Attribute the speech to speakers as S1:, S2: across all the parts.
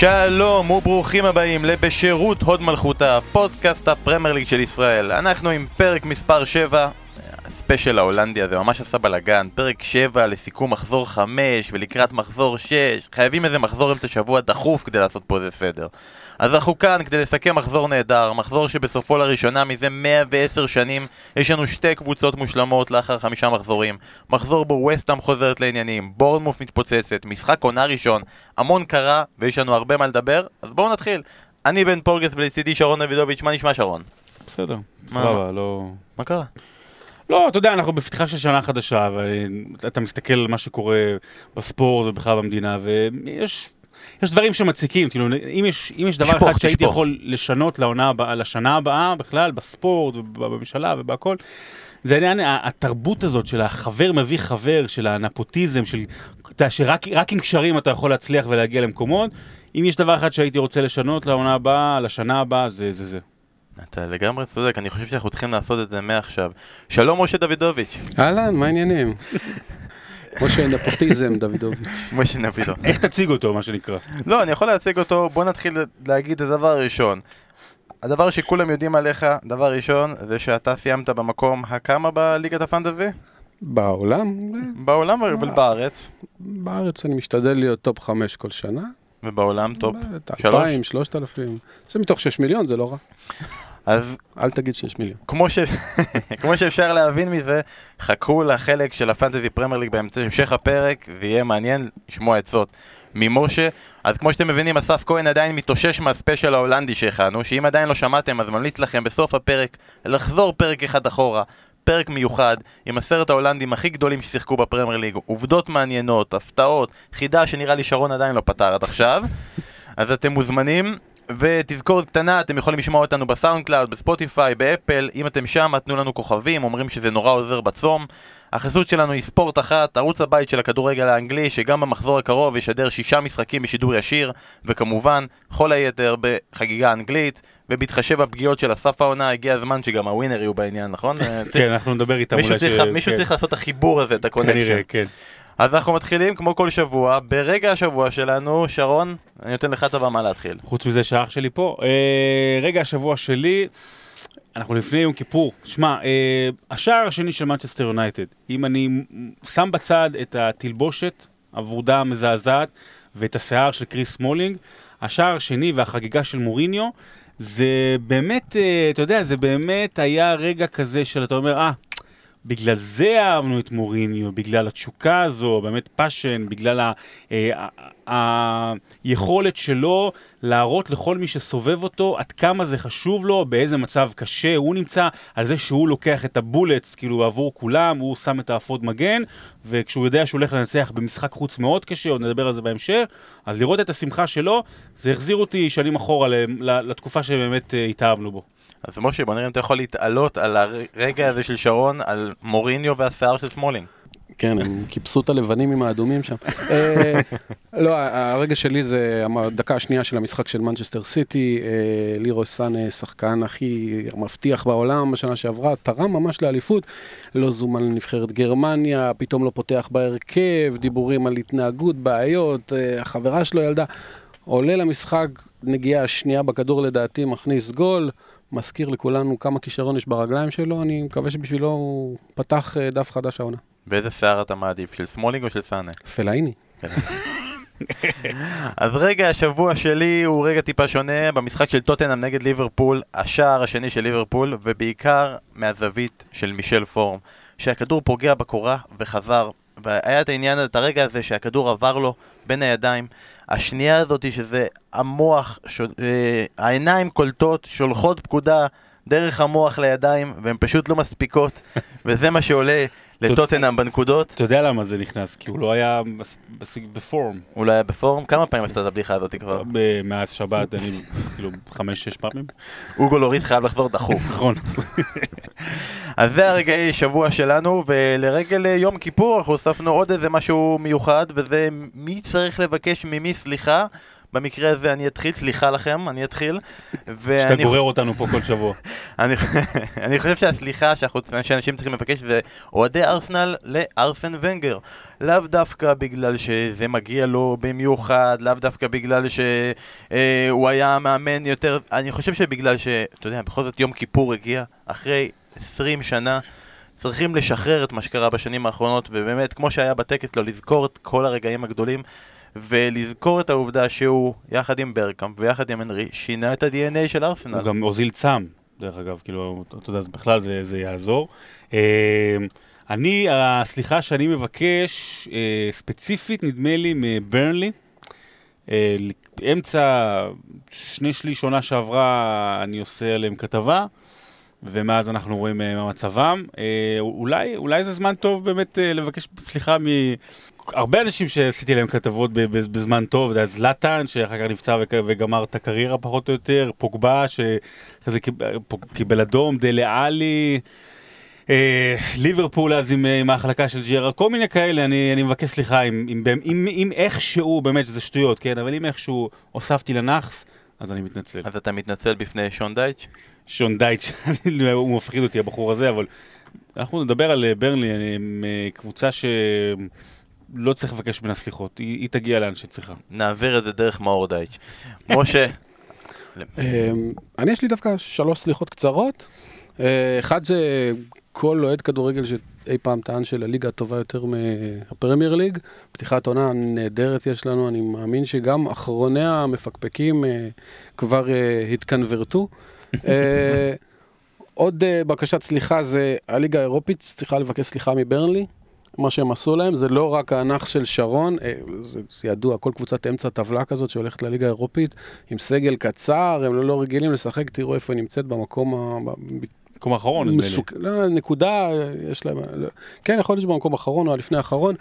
S1: שלום וברוכים הבאים לבשירות הוד מלכותה, פודקאסט הפרמייר ליג של ישראל. אנחנו עם פרק מספר 7, הספיישל ההולנדי הזה ממש עשה בלאגן, פרק 7 לסיכום מחזור 5 ולקראת מחזור 6, חייבים איזה מחזור אמצע שבוע דחוף כדי לעשות פה איזה סדר. אז אנחנו כאן כדי לסכם מחזור נהדר, מחזור שבסופו לראשונה מזה 110 שנים יש לנו שתי קבוצות מושלמות לאחר חמישה מחזורים. מחזור בו וסטאם חוזרת לעניינים, בורנמוף מתפוצצת, משחק עונה ראשון, המון קרה ויש לנו הרבה מה לדבר, אז בואו נתחיל. אני בן פורגס ולצידי שרון דוידוביץ', מה נשמע שרון?
S2: בסדר? סבבה, לא...
S1: מה קרה?
S2: לא, אתה יודע, אנחנו בפתחה של שנה חדשה, ואתה מסתכל על מה שקורה בספורט ובכלל במדינה, ויש... יש דברים שמציקים, כאילו, אם יש, אם יש דבר
S1: תשפוך,
S2: אחד שהייתי. יכול לשנות לעונה הבאה, לשנה הבאה בכלל, בספורט ובממשלה ובהכל, זה העניין, התרבות הזאת של החבר מביא חבר, של הנפוטיזם, של, אתה יודע, שרק רק עם קשרים אתה יכול להצליח ולהגיע למקומות. אם יש דבר אחד שהייתי רוצה לשנות לעונה הבאה, לשנה הבאה, זה זה זה.
S1: אתה לגמרי צודק, אני חושב שאנחנו צריכים לעשות את זה מעכשיו. שלום משה דוידוביץ',
S3: אהלן, מה העניינים? משה נפוטיזם, דוידוביץ'.
S1: משה נבידו.
S2: איך תציג אותו, מה שנקרא?
S1: לא, אני יכול להציג אותו, בוא נתחיל להגיד את הדבר הראשון. הדבר שכולם יודעים עליך, דבר ראשון, זה שאתה סיימת במקום הכמה בליגת ה fantasy?
S3: בעולם,
S1: בעולם ובארץ.
S3: בארץ אני משתדל להיות top חמש כל שנה.
S1: ובעולם top. שלוש?
S3: אלפיים, שלושת אלפים. זה מתוך שש מיליון, זה לא רע.
S1: אז
S3: אל תגיד שש מיליון.
S1: כמו, ש... כמו שאפשר להבין מזה, חכו לחלק של ה Fantasy Premier League בהמשך הפרק, ויהיה מעניין לשמוע עצות ממשה. אז כמו שאתם מבינים, אסף כהן עדיין מתאושש מה special ההולנדי שהכנו, שאם עדיין לא שמעתם, אז ממליץ לכם בסוף הפרק לחזור פרק אחד אחורה. פרק מיוחד עם עשרת ההולנדים הכי גדולים ששיחקו בפרמייר ליג, עובדות מעניינות, הפתעות, חידה שנראה לי שרון עדיין לא פתר עד עכשיו. אז אתם מוזמנים, ותזכורת קטנה, אתם יכולים לשמוע אותנו בסאונד קלאוד, בספוטיפיי, באפל, אם אתם שם, תנו לנו כוכבים, אומרים שזה נורא עוזר בצום. החסות שלנו היא ספורט אחת, ערוץ הבית של הכדורגל האנגלי, שגם במחזור הקרוב ישדר שישה משחקים בשידור ישיר, וכמובן, כל היתר בחגיגה אנגלית, ובהתחשב בפגיעות של הסף העונה, הגיע הזמן שגם הווינר יהיו בעניין, נכון?
S2: כן, אנחנו נדבר איתם
S1: מישהו
S2: אולי
S1: צריך,
S2: ש-
S1: מישהו
S2: כן.
S1: צריך לעשות את החיבור הזה, את ה connection.
S2: כנראה, כן.
S1: אז אנחנו מתחילים כמו כל שבוע, ברגע השבוע שלנו, שרון, אני נותן לך את הבמה להתחיל.
S2: חוץ מזה שאח שלי פה. אה, רגע, השבוע שלי, אנחנו לפני יום כיפור. שמע, אה, השער השני של מנצ'סטר יונייטד, אם אני שם בצד את התלבושת, הוורודה המזעזעת, ואת השיער של קריס סמולינג, השער השני והחגיגה של מוריניו, זה באמת, אה, אתה יודע, זה באמת היה רגע כזה של אתה אומר, אה, בגלל זה אהבנו את מוריניו, בגלל התשוקה הזו, באמת passion, בגלל אה, היכולת שלו להראות לכל מי שסובב אותו עד כמה זה חשוב לו, באיזה מצב קשה הוא נמצא, על זה שהוא לוקח את ה bullets, כאילו עבור כולם, הוא שם את האפוד מגן, וכשהוא יודע שהוא הולך לנצח במשחק חוץ מאוד קשה, עוד נדבר על זה בהמשך, אז לראות את השמחה שלו, זה החזיר אותי שנים אחורה לתקופה שבאמת אה, התאהבנו בו.
S1: אז משה, בוא נראה אם אתה יכול להתעלות על הרגע הזה של שרון, על מוריניו והשיער של סמולינג.
S3: כן, הם כיבסו את הלבנים עם האדומים שם. אה, לא, הרגע שלי זה הדקה השנייה של המשחק של מנצ'סטר סיטי. אה, לירוי סאנה, שחקן הכי מבטיח בעולם בשנה שעברה, תרם ממש לאליפות. לא זומן לנבחרת גרמניה, פתאום לא פותח בהרכב, דיבורים על התנהגות, בעיות, אה, החברה שלו ילדה. עולה למשחק, נגיעה שנייה בכדור לדעתי, מכניס גול. מזכיר לכולנו כמה כישרון יש ברגליים שלו, אני מקווה שבשבילו הוא פתח אה, דף חדש העונה.
S1: באיזה שיער אתה מעדיף, של סמולינג או של סאנה?
S3: פלאיני.
S1: אז רגע השבוע שלי הוא רגע טיפה שונה במשחק של טוטנאם נגד ליברפול, השער השני של ליברפול, ובעיקר מהזווית של מישל וורם, שהכדור פוגע בקורה וחזר, והיה את העניין, את הרגע הזה שהכדור עבר לו בין הידיים, השנייה הזאת שזה המוח, ש... אה, העיניים קולטות, שולחות פקודה דרך המוח לידיים, והן פשוט לא מספיקות, וזה מה שעולה לטוטנאם בנקודות.
S2: אתה יודע למה זה נכנס, כי הוא לא היה בפורם.
S1: הוא לא היה בפורום? כמה פעמים עשית את הבדיחה הזאת כבר?
S2: מאז שבת, אני כאילו חמש-שש פעמים.
S1: אוגו לוריס חייב לחזור דחוף.
S2: נכון.
S1: אז זה הרגעי שבוע שלנו, ולרגל יום כיפור אנחנו הוספנו עוד איזה משהו מיוחד, וזה מי צריך לבקש ממי סליחה. במקרה הזה אני אתחיל, סליחה לכם, אני אתחיל.
S2: שאתה גורר אותנו פה כל שבוע.
S1: אני, אני חושב שהסליחה שאנחנו, שאנשים צריכים לבקש זה אוהדי ארסנל לארסן ונגר. לאו דווקא בגלל שזה מגיע לו במיוחד, לאו דווקא בגלל שהוא היה מאמן יותר, אני חושב שבגלל ש... אתה יודע, בכל זאת יום כיפור הגיע אחרי 20 שנה. צריכים לשחרר את מה שקרה בשנים האחרונות, ובאמת, כמו שהיה בטקס לו, לזכור את כל הרגעים הגדולים, ולזכור את העובדה שהוא, יחד עם ברקאמפ ויחד עם הנרי, שינה את ה-DNA של ארסנל.
S2: הוא גם הוזיל צם, דרך אגב, כאילו, אתה יודע, בכלל זה, זה יעזור. אה, אני, הסליחה שאני מבקש, אה, ספציפית, נדמה לי, מברנלי. אה, אמצע, שני שליש עונה שעברה, אני עושה עליהם כתבה. ומאז אנחנו רואים מה מצבם. אולי, אולי זה זמן טוב באמת לבקש סליחה מהרבה אנשים שעשיתי להם כתבות בזמן טוב, זה זלאטן שאחר כך נפצע וגמר את הקריירה פחות או יותר, פוגבה שאחרי זה קיבל אדום, דלה עלי. ליברפול אז עם, עם ההחלקה של ג'רה, כל מיני כאלה, אני, אני מבקש סליחה אם, אם, אם, אם איכשהו, באמת שזה שטויות, כן, אבל אם איכשהו הוספתי לנאחס, אז אני מתנצל.
S1: אז אתה מתנצל בפני שון דייץ'?
S2: שון דייץ', הוא מפחיד אותי הבחור הזה, אבל אנחנו נדבר על ברנלי, קבוצה שלא צריך לבקש ממנה סליחות, היא, היא תגיע לאן שצריכה.
S1: נעביר את זה דרך מאור דייץ'. משה.
S3: אני יש לי דווקא שלוש סליחות קצרות. אחד זה כל אוהד כדורגל שאי פעם טען של הליגה הטובה יותר מהפרמייר ליג. פתיחת עונה נהדרת יש לנו, אני מאמין שגם אחרוני המפקפקים כבר התקנברטו. עוד בקשת סליחה זה הליגה האירופית צריכה לבקש סליחה מברנלי. מה שהם עשו להם זה לא רק האנח של שרון, זה, זה ידוע, כל קבוצת אמצע טבלה כזאת שהולכת לליגה האירופית עם סגל קצר, הם לא, לא רגילים לשחק, תראו איפה היא נמצאת במקום ה...
S2: במקום האחרון, נדמה
S3: מסוק... לי. לא, נקודה, יש להם... לא... כן, יכול להיות שבמקום האחרון או לפני האחרון.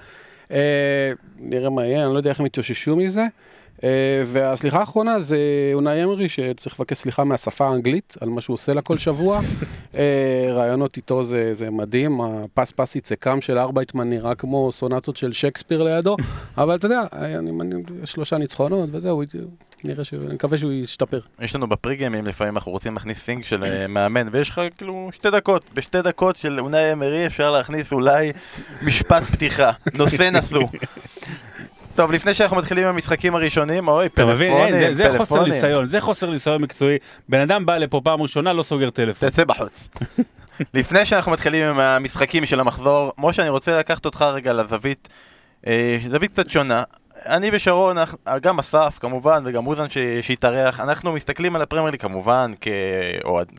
S3: אה, נראה מה יהיה, אני לא יודע איך הם יתאוששו מזה. Uh, והסליחה האחרונה זה אונאי אמרי שצריך לבקש סליחה מהשפה האנגלית על מה שהוא עושה לה כל שבוע. uh, רעיונות איתו זה, זה מדהים, הפס פס יצקם של ארבייטמן נראה כמו סונטות של שייקספיר לידו, אבל אתה יודע, אני, אני, שלושה ניצחונות וזהו, נראה ש... אני מקווה שהוא ישתפר.
S1: יש לנו בפריגיימים לפעמים אנחנו רוצים להכניס סינג של מאמן ויש לך כאילו שתי דקות, בשתי דקות של אונאי אמרי אפשר להכניס אולי משפט פתיחה, נושא נשוא. טוב, לפני שאנחנו מתחילים עם המשחקים הראשונים, אוי, פלאפונים,
S2: פלאפונים. זה חוסר ניסיון, זה חוסר ניסיון מקצועי. בן אדם בא לפה פעם ראשונה, לא סוגר טלפון.
S1: תצא בחוץ. לפני שאנחנו מתחילים עם המשחקים של המחזור, משה, אני רוצה לקחת אותך רגע לזווית, זווית קצת שונה. אני ושרון, גם אסף כמובן, וגם אוזן שהתארח, אנחנו מסתכלים על הפרמייר ליג כמובן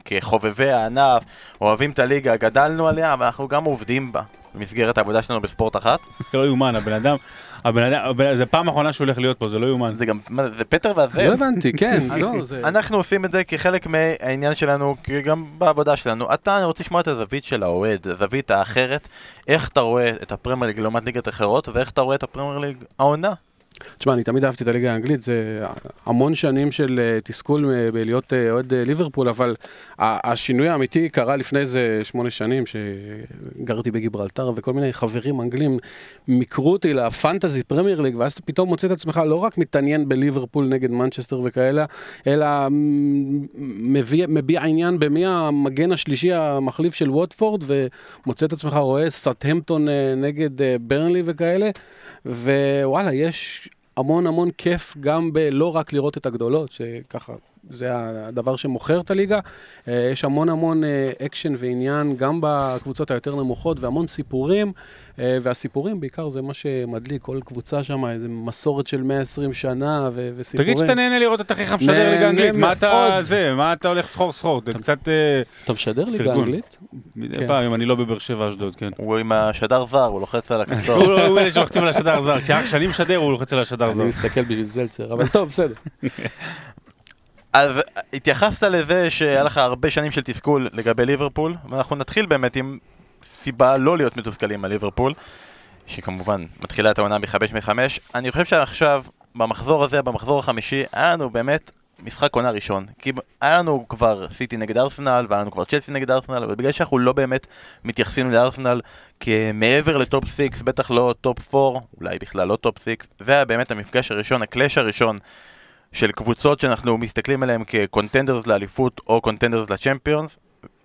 S1: כחובבי הענף, אוהבים את הליגה, גדלנו עליה, אבל אנחנו גם עובדים בה, במסגרת העבודה שלנו בספורט אחת.
S2: לא יאומן, הבן אדם... הבן אדם, זה פעם אחרונה שהוא הולך להיות פה, זה לא יאומן.
S1: זה גם, מה, זה פטר והזאב.
S3: לא הבנתי, כן, לא, זה...
S1: אנחנו עושים את זה כחלק מהעניין שלנו, גם בעבודה שלנו. אתה, אני רוצה לשמוע את הזווית של האוהד, הזווית האחרת, איך אתה רואה את הפרמייר ליג לעומת ליגת אחרות, ואיך אתה רואה את הפרמייר ליג העונה.
S3: תשמע, אני תמיד אהבתי את הליגה האנגלית, זה המון שנים של תסכול בלהיות אוהד ליברפול, אבל השינוי האמיתי קרה לפני איזה שמונה שנים, שגרתי בגיברלטר, וכל מיני חברים אנגלים מיכרו אותי ל Fantasy Premier League, ואז אתה פתאום מוצא את עצמך לא רק מתעניין בליברפול נגד מנצ'סטר וכאלה, אלא מביע עניין במי המגן השלישי המחליף של ווטפורד, ומוצא את עצמך רואה סאות'המפטון נגד ברנלי וכאלה. ווואלה, יש המון המון כיף גם בלא רק לראות את הגדולות, שככה, זה הדבר שמוכר את הליגה. יש המון המון אקשן ועניין גם בקבוצות היותר נמוכות והמון סיפורים, והסיפורים בעיקר זה מה שמדליק, כל קבוצה שם, איזה מסורת של 120 שנה ו- וסיפורים.
S2: תגיד שאתה נהנה לראות את אחיך משדר ליגה אנגלית, מה אתה זה, מה אתה הולך סחור סחור, זה קצת...
S3: אתה משדר ליגה אנגלית?
S2: מדי פעם, אם אני לא בבאר שבע אשדוד, כן.
S1: הוא עם השדר זר, הוא לוחץ על הכפתור.
S2: הוא אלה שלוחצים על השדר זר, כשאני משדר הוא לוחץ על השדר זר.
S3: אני מסתכל בשביל זלצר, אבל טוב, בסדר.
S1: אז התייחסת לזה שהיה לך הרבה שנים של תסכול לגבי ליברפול, ואנחנו נתחיל באמת עם סיבה לא להיות מתוסכלים על ליברפול, שכמובן מתחילה את העונה מחמש מחמש. אני חושב שעכשיו, במחזור הזה, במחזור החמישי, היה לנו באמת משחק עונה ראשון. כי היה לנו כבר סיטי נגד ארסנל, והיה לנו כבר צ'לסי נגד ארסנל, אבל בגלל שאנחנו לא באמת מתייחסים לארסנל כמעבר ל top 6, בטח לא top 4, אולי בכלל לא top 6, זה היה באמת המפגש הראשון, ה clash הראשון. של קבוצות שאנחנו מסתכלים עליהן כ contenders לאליפות או contenders לצ'מפיונס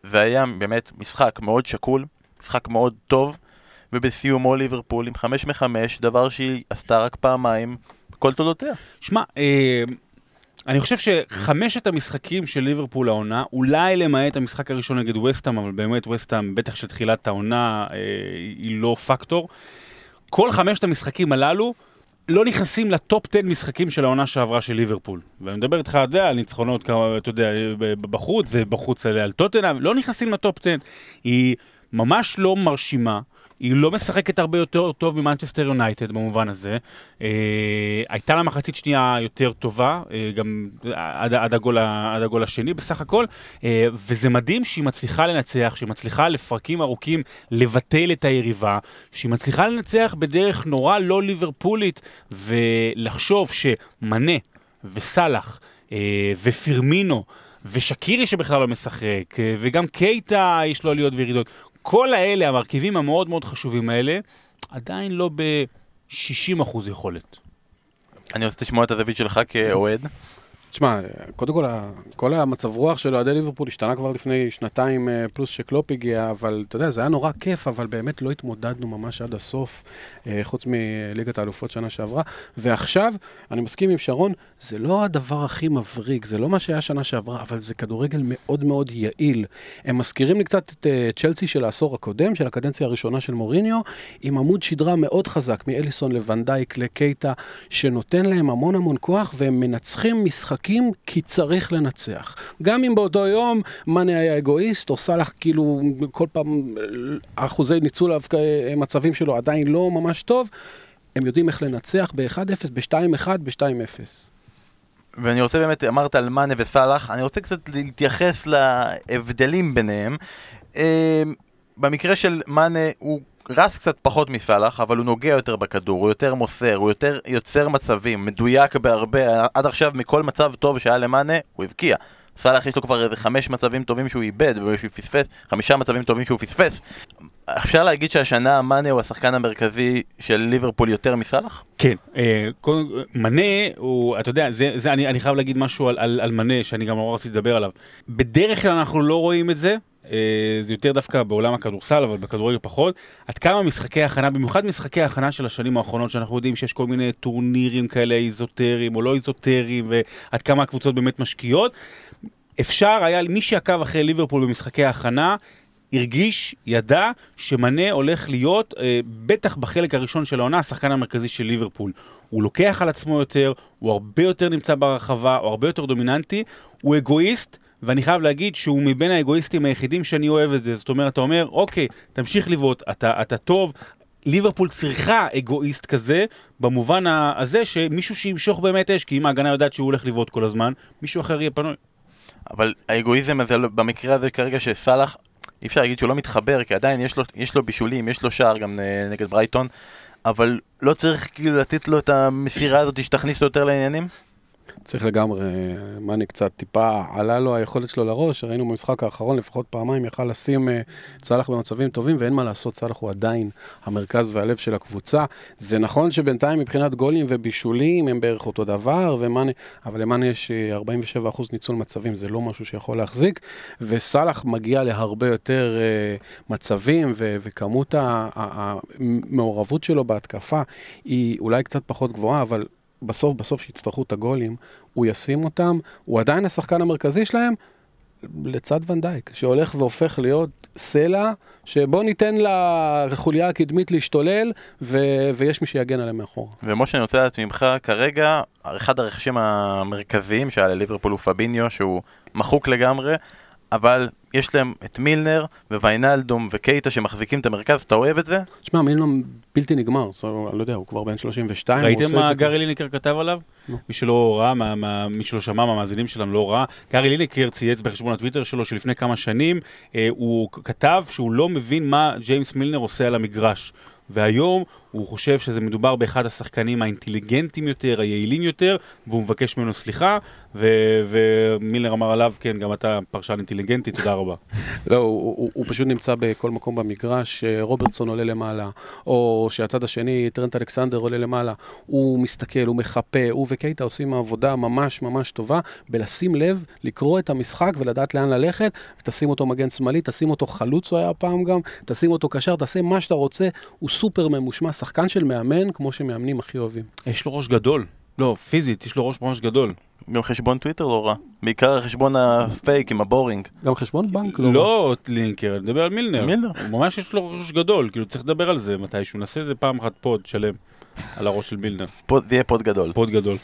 S1: זה היה באמת משחק מאוד שקול, משחק מאוד טוב, ובסיומו ליברפול עם חמש מחמש, דבר שהיא עשתה רק פעמיים בכל תולדותיה.
S2: שמע, אה, אני חושב שחמשת המשחקים של ליברפול העונה, אולי למעט המשחק הראשון נגד וסטאם, אבל באמת וסטאם, בטח של תחילת העונה, אה, היא לא פקטור. כל חמשת המשחקים הללו לא נכנסים לטופ 10 משחקים של העונה שעברה של ליברפול. ואני מדבר איתך, אתה יודע, על ניצחונות, אתה יודע, בחוץ, ובחוץ על טוטנאם, לא נכנסים לטופ 10. היא ממש לא מרשימה. היא לא משחקת הרבה יותר טוב ממנצ'סטר יונייטד במובן הזה. אה, הייתה לה מחצית שנייה יותר טובה, אה, גם עד, עד, הגול, עד הגול השני בסך הכל, אה, וזה מדהים שהיא מצליחה לנצח, שהיא מצליחה לפרקים ארוכים לבטל את היריבה, שהיא מצליחה לנצח בדרך נורא לא ליברפולית, ולחשוב שמנה וסאלח אה, ופירמינו, ושקירי שבכלל לא משחק, אה, וגם קייטה יש לו עליות וירידות. כל האלה, המרכיבים המאוד מאוד חשובים האלה, עדיין לא ב-60% יכולת.
S1: אני רוצה לשמוע את הזווית שלך כאוהד.
S3: תשמע, קודם כל, כל המצב רוח של אוהדי ליברפול השתנה כבר לפני שנתיים אה, פלוס שקלופ הגיע, אבל אתה יודע, זה היה נורא כיף, אבל באמת לא התמודדנו ממש עד הסוף, אה, חוץ מליגת האלופות שנה שעברה. ועכשיו, אני מסכים עם שרון, זה לא הדבר הכי מבריק, זה לא מה שהיה שנה שעברה, אבל זה כדורגל מאוד מאוד יעיל. הם מזכירים לי קצת את אה, צ'לסי של העשור הקודם, של הקדנציה הראשונה של מוריניו, עם עמוד שדרה מאוד חזק, מאליסון לוונדייק לקייטה, שנותן להם המון המון כוח, והם מנצחים משחק. משחקים כי צריך לנצח. גם אם באותו יום מאנה היה אגואיסט, או סאלח כאילו כל פעם אחוזי ניצול המצבים שלו עדיין לא ממש טוב, הם יודעים איך לנצח ב-1-0, ב-2-1, ב-2-0.
S1: ואני רוצה באמת, אמרת על מאנה וסאלח, אני רוצה קצת להתייחס להבדלים ביניהם. אה, במקרה של מאנה הוא רס קצת פחות מסאלח, אבל הוא נוגע יותר בכדור, הוא יותר מוסר, הוא יותר יוצר מצבים, מדויק בהרבה, עד עכשיו מכל מצב טוב שהיה למאנה, הוא הבקיע. סאלח יש לו כבר איזה חמש מצבים טובים שהוא איבד, ושהוא פספס, חמישה מצבים טובים שהוא פספס. אפשר להגיד שהשנה מאנה הוא השחקן המרכזי של ליברפול יותר מסאלח?
S2: כן, אה, מאנה הוא, אתה יודע, זה, זה, אני, אני חייב להגיד משהו על, על, על מאנה, שאני גם לא רציתי לדבר עליו. בדרך כלל אנחנו לא רואים את זה, זה יותר דווקא בעולם הכדורסל, אבל בכדורגל פחות. עד כמה משחקי הכנה, במיוחד משחקי הכנה של השנים האחרונות, שאנחנו יודעים שיש כל מיני טורנירים כאלה איזוטריים או לא איזוטריים, ועד כמה הקבוצות באמת משקיעות. אפשר היה, מי שעקב אחרי ליברפול במשחקי ההכנה, הרגיש, ידע, שמנה הולך להיות, אה, בטח בחלק הראשון של העונה, השחקן המרכזי של ליברפול. הוא לוקח על עצמו יותר, הוא הרבה יותר נמצא ברחבה, הוא הרבה יותר דומיננטי, הוא אגואיסט, ואני חייב להגיד שהוא מבין האגואיסטים היחידים שאני אוהב את זה. זאת אומרת, אתה אומר, אוקיי, תמשיך לבעוט, אתה, אתה טוב. ליברפול צריכה אגואיסט כזה, במובן הזה שמישהו שימשוך באמת אש, כי אם ההגנה יודעת שהוא הולך לבעוט כל הזמן, מישהו אחר יהיה פנוי.
S1: אבל האגואיזם הזה, במקרה הזה כרגע שסאלח, אי אפשר להגיד שהוא לא מתחבר, כי עדיין יש לו, יש לו בישולים, יש לו שער גם אה, נגד ברייטון, אבל לא צריך כאילו לתת לו את המסירה הזאת שתכניס לו יותר לעניינים?
S3: צריך לגמרי, מאני קצת טיפה עלה לו היכולת שלו לראש, ראינו במשחק האחרון לפחות פעמיים יכל לשים אה, צלח במצבים טובים, ואין מה לעשות, צלח הוא עדיין המרכז והלב של הקבוצה. זה נכון שבינתיים מבחינת גולים ובישולים הם בערך אותו דבר, ומאני, אבל למאני יש 47% אה, ניצול מצבים, זה לא משהו שיכול להחזיק, וסלאח מגיע להרבה יותר מצבים, ו- וכמות המעורבות שלו בהתקפה היא אולי קצת פחות גבוהה, אבל בסוף, בסוף שיצטרכו את הגולים, הוא ישים אותם, הוא עדיין השחקן המרכזי שלהם, לצד ונדייק, שהולך והופך להיות סלע, שבוא ניתן לחוליה הקדמית להשתולל, ו- ויש מי שיגן עליהם מאחור.
S1: ומשה, אני רוצה לדעת ממך, כרגע, אחד הרכשים המרכזיים שהיה לליברפול הוא פביניו, שהוא מחוק לגמרי, אבל יש להם את מילנר וויינלדום וקייטה שמחזיקים את המרכז, אתה אוהב את זה?
S3: תשמע, מילנר בלתי נגמר, אני לא יודע, הוא כבר בן 32.
S2: ראיתם מה גארי ליניקר כתב עליו? מי שלא ראה, מי שלא שמע מהמאזינים שלנו לא ראה. גארי ליניקר צייץ בחשבון הטוויטר שלו שלפני כמה שנים אה, הוא כתב שהוא לא מבין מה ג'יימס מילנר עושה על המגרש. והיום הוא חושב שזה מדובר באחד השחקנים האינטליגנטים יותר, היעילים יותר, והוא מבקש ממנו סליחה, ו- ומילר אמר עליו, כן, גם אתה פרשן אינטליגנטי, תודה רבה.
S3: לא, הוא, הוא, הוא פשוט נמצא בכל מקום במגרש, רוברטסון עולה למעלה, או שהצד השני, טרנט אלכסנדר עולה למעלה, הוא מסתכל, הוא מחפה, הוא וקייטה עושים עבודה ממש ממש טובה בלשים לב, לקרוא את המשחק ולדעת לאן ללכת, ותשים אותו מגן שמאלי, תשים אותו חלוץ, הוא היה פעם גם, תשים אותו קשר, תעשה מה שאתה רוצה, הוא סופר ממושמע, שחקן של מאמן, כמו שמאמנים הכי אוהבים.
S2: יש לו ראש גדול. לא, פיזית, יש לו ראש ממש גדול.
S1: גם חשבון טוויטר לא רע. בעיקר חשבון הפייק עם ה boring.
S3: גם חשבון בנק לא רע.
S2: לא לינקר, אני מדבר על מילנר.
S1: מילנר.
S2: ממש יש לו ראש גדול, כאילו צריך לדבר על זה מתישהו. נעשה איזה פעם אחת pod שלם על הראש של מילנר.
S1: יהיה pod גדול.
S2: pod גדול.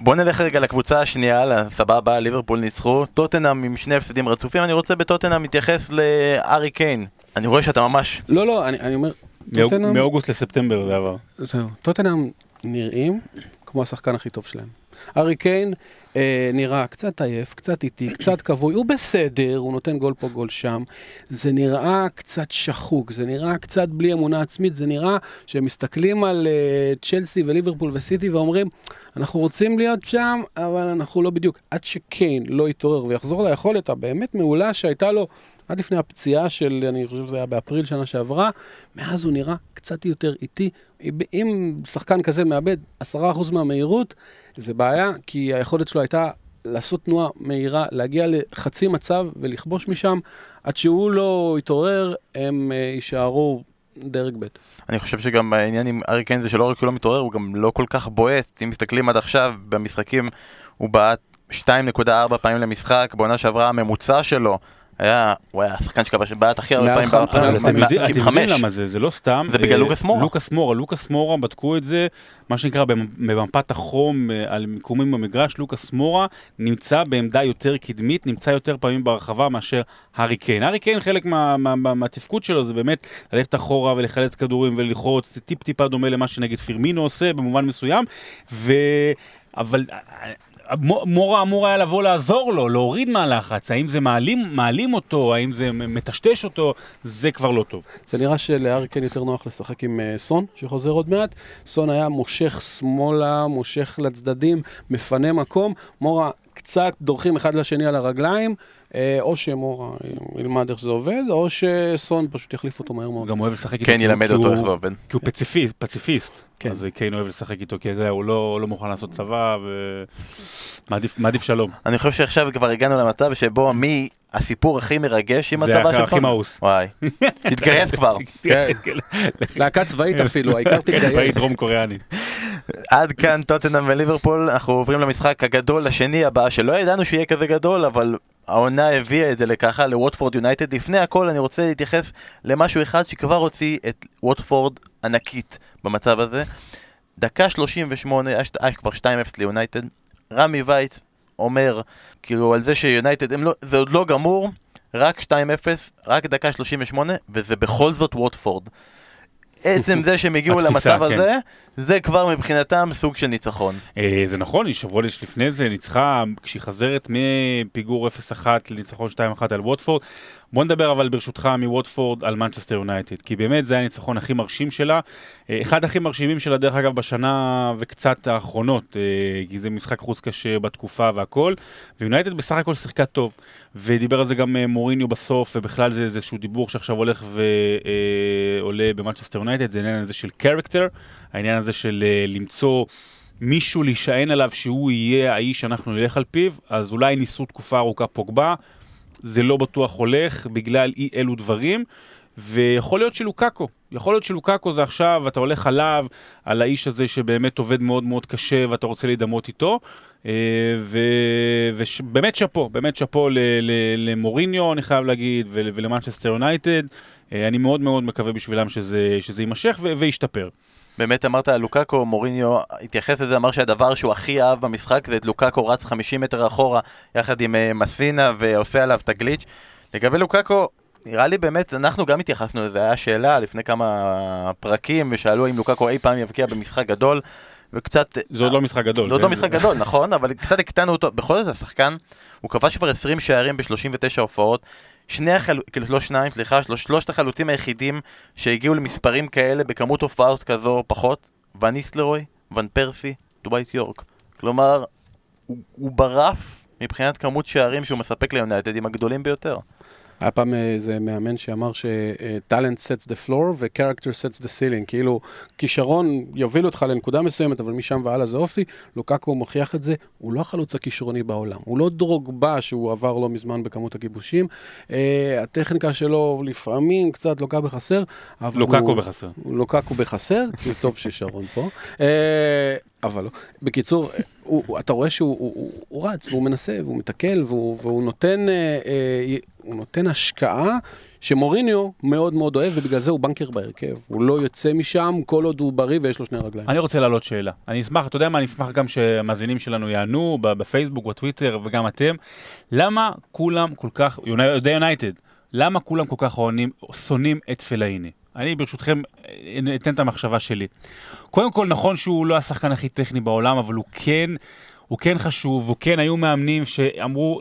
S1: בוא נלך רגע לקבוצה השנייה, לסבבה, ליברפול ניצחו. טוטנאם עם שני הפסדים רצופים, אני רוצה בטוטנאם להתייחס להארי קיין. אני רואה שאתה ממש...
S3: לא, לא, אני, אני אומר, טוטנהאם,
S2: מאוגוסט לספטמבר זה עבר.
S3: זהו, טוטנאם נראים כמו השחקן הכי טוב שלהם. ארי קיין אה, נראה קצת עייף, קצת איטי, קצת כבוי, הוא בסדר, הוא נותן גול פה, גול שם. זה נראה קצת שחוק, זה נראה קצת בלי אמונה עצמית, זה נראה שהם מסתכלים על אה, צ'לסי וליברפול וסיטי ואומרים, אנחנו רוצים להיות שם, אבל אנחנו לא בדיוק. עד שקיין לא יתעורר ויחזור ליכולת הבאמת מעולה שהייתה לו עד לפני הפציעה של, אני חושב שזה היה באפריל שנה שעברה, מאז הוא נראה קצת יותר איטי. אם שחקן כזה מאבד 10% מהמהירות, זה בעיה, כי היכולת שלו הייתה לעשות תנועה מהירה, להגיע לחצי מצב ולכבוש משם. עד שהוא לא יתעורר, הם אה, יישארו דרג ב'.
S1: אני חושב שגם העניין עם ארי קיין זה שלא רק שהוא לא מתעורר, הוא גם לא כל כך בועט. אם מסתכלים עד עכשיו, במשחקים הוא בעט 2.4 פעמים למשחק, בעונה שעברה הממוצע שלו היה, הוא היה השחקן שכבש בעט הכי הרבה פעמים ליג.
S2: אתם יודעים למה זה, זה לא סתם.
S1: זה בגלל
S2: אה,
S1: לוקאס מורה.
S2: לוקאס מורה, לוקאס מורה, בדקו את זה, מה שנקרא במ- במפת החום אה, על מיקומים במגרש, לוקאס מורה נמצא בעמדה יותר קדמית, נמצא יותר פעמים ברחבה מאשר הארי קיין. הארי קיין, חלק מה- מה- מה- מהתפקוד שלו זה באמת ללכת אחורה ולחלץ כדורים וללחוץ, זה טיפ טיפה דומה למה שנגיד פירמינו עושה במובן מסוים, ו... אבל אה, מורה אמור היה לבוא לעזור לו, להוריד מהלחץ, האם זה מעלים, מעלים אותו, האם זה מטשטש אותו, זה כבר לא טוב.
S3: זה נראה שלארי קיין יותר נוח לשחק עם אה, סון, שחוזר עוד מעט. סון היה מושך שמאלה, מושך לצדדים, מפנה מקום. מורה קצת דורכים אחד לשני על הרגליים, או שמורה ילמד איך זה עובד, או שסון פשוט יחליף אותו מהר
S2: הוא
S3: מאוד.
S2: גם אוהב לשחק איתו.
S1: כן ילמד
S2: הוא-
S1: אותו איך
S2: הוא-
S1: זה עובד.
S2: כי הוא פציפיסט, פציפיסט.
S3: כן.
S2: אז קיין אוהב לשחק איתו, כי זה, הוא לא, לא מוכן לעשות צבא, ומעדיף מעדיף שלום.
S1: אני חושב שעכשיו כבר הגענו למצב שבו מי הסיפור הכי מרגש עם
S2: זה
S1: הצבא
S2: הכי-
S1: של
S2: הכי? מאוס.
S1: וואי, תתגייס כבר.
S3: כן. להקה צבאית אפילו, העיקר תתגייס.
S2: דרום קוריאני.
S1: עד כאן טוטנאם וליברפול, אנחנו עוברים למשחק הגדול השני הבא, שלא ידענו שיהיה כזה גדול, אבל העונה הביאה את זה לככה, לווטפורד יונייטד. לפני הכל אני רוצה להתייחס למשהו אחד שכבר הוציא את ווטפורד ענקית במצב הזה. דקה 38, היה שת- היה כבר 2-0 ליונייטד, רמי וייץ אומר, כאילו על זה שיונייטד, לא, זה עוד לא גמור, רק 2-0, רק דקה 38, וזה בכל זאת ווטפורד. עצם זה שהם הגיעו
S2: התפיסה,
S1: למצב
S2: כן.
S1: הזה, זה כבר מבחינתם סוג של ניצחון.
S2: אה, זה נכון, היא שבוע לפני זה ניצחה, כשהיא חזרת מפיגור 0-1 לניצחון 2-1 על ווטפורד. בוא נדבר אבל ברשותך מווטפורד על מנצ'סטר יונייטד, כי באמת זה היה הניצחון הכי מרשים שלה. אה, אחד הכי מרשימים שלה, דרך אגב, בשנה וקצת האחרונות, אה, כי זה משחק חוץ קשה בתקופה והכל, ויונייטד בסך הכל שיחקה טוב, ודיבר על זה גם אה, מוריניו בסוף, ובכלל זה איזשהו דיבור שעכשיו הולך ועולה במנצ'סטר יונייטד, זה העניין הזה של character, העניין הזה של למצוא... מישהו להישען עליו שהוא יהיה האיש שאנחנו נלך על פיו, אז אולי ניסו תקופה ארוכה פוגבה, זה לא בטוח הולך בגלל אי אלו דברים, ויכול להיות שלוקאקו, יכול להיות שלוקאקו זה עכשיו, אתה הולך עליו, על האיש הזה שבאמת עובד מאוד מאוד קשה ואתה רוצה להידמות איתו, אה, ובאמת שאפו, באמת שאפו ל- ל- למוריניו, אני חייב להגיד, ול- ולמנצ'סטר יונייטד, אה, אני מאוד מאוד מקווה בשבילם שזה, שזה יימשך ו- וישתפר.
S1: באמת אמרת על לוקאקו, מוריניו התייחס לזה, אמר שהדבר שהוא הכי אהב במשחק זה את לוקאקו רץ 50 מטר אחורה יחד עם אה, מספינה ועושה עליו את הגליץ'. לגבי לוקאקו, נראה לי באמת, אנחנו גם התייחסנו לזה, היה שאלה לפני כמה פרקים ושאלו אם לוקאקו אי פעם יבקיע במשחק גדול וקצת...
S2: זה עוד לא משחק גדול.
S1: זה עוד לא
S2: כן?
S1: משחק גדול, נכון, אבל קצת הקטנו אותו. בכל זאת, השחקן, הוא כבש כבר 20 שערים ב-39 הופעות. שני החלוצים, כאילו לא שניים, סליחה, שלוש, שלושת החלוצים היחידים שהגיעו למספרים כאלה בכמות הופעות כזו או פחות, ון איסלרוי, ון פרסי, דווייט יורק. כלומר, הוא, הוא ברף מבחינת כמות שערים שהוא מספק ליונייטד עם הגדולים ביותר.
S3: היה פעם איזה מאמן שאמר ש-talent sets the floor ו-character sets the ceiling, כאילו כישרון יוביל אותך לנקודה מסוימת, אבל משם והלאה זה אופי, לוקקו מוכיח את זה, הוא לא החלוץ הכישרוני בעולם, הוא לא דרוגבה שהוא עבר לא מזמן בכמות הכיבושים, uh, הטכניקה שלו לפעמים קצת לוקה בחסר, אבל
S2: לוקקו
S3: הוא...
S2: בחסר.
S3: לוקקו בחסר, טוב ששרון פה. אבל לא. בקיצור, הוא, הוא, אתה רואה שהוא הוא, הוא, הוא רץ והוא מנסה והוא מתקל והוא, והוא נותן, אה, אה, נותן השקעה שמוריניו מאוד מאוד אוהב ובגלל זה הוא בנקר בהרכב. הוא לא יוצא משם כל עוד הוא בריא ויש לו שני רגליים.
S2: אני רוצה להעלות שאלה. אני אשמח, אתה יודע מה, אני אשמח גם שהמאזינים שלנו יענו בפייסבוק, בטוויטר וגם אתם. למה כולם כל כך, אוהדי יונייטד, למה כולם כל כך שונאים את פלאיני? אני ברשותכם אתן את המחשבה שלי. קודם כל, נכון שהוא לא השחקן הכי טכני בעולם, אבל הוא כן... הוא כן חשוב, וכן היו מאמנים שאמרו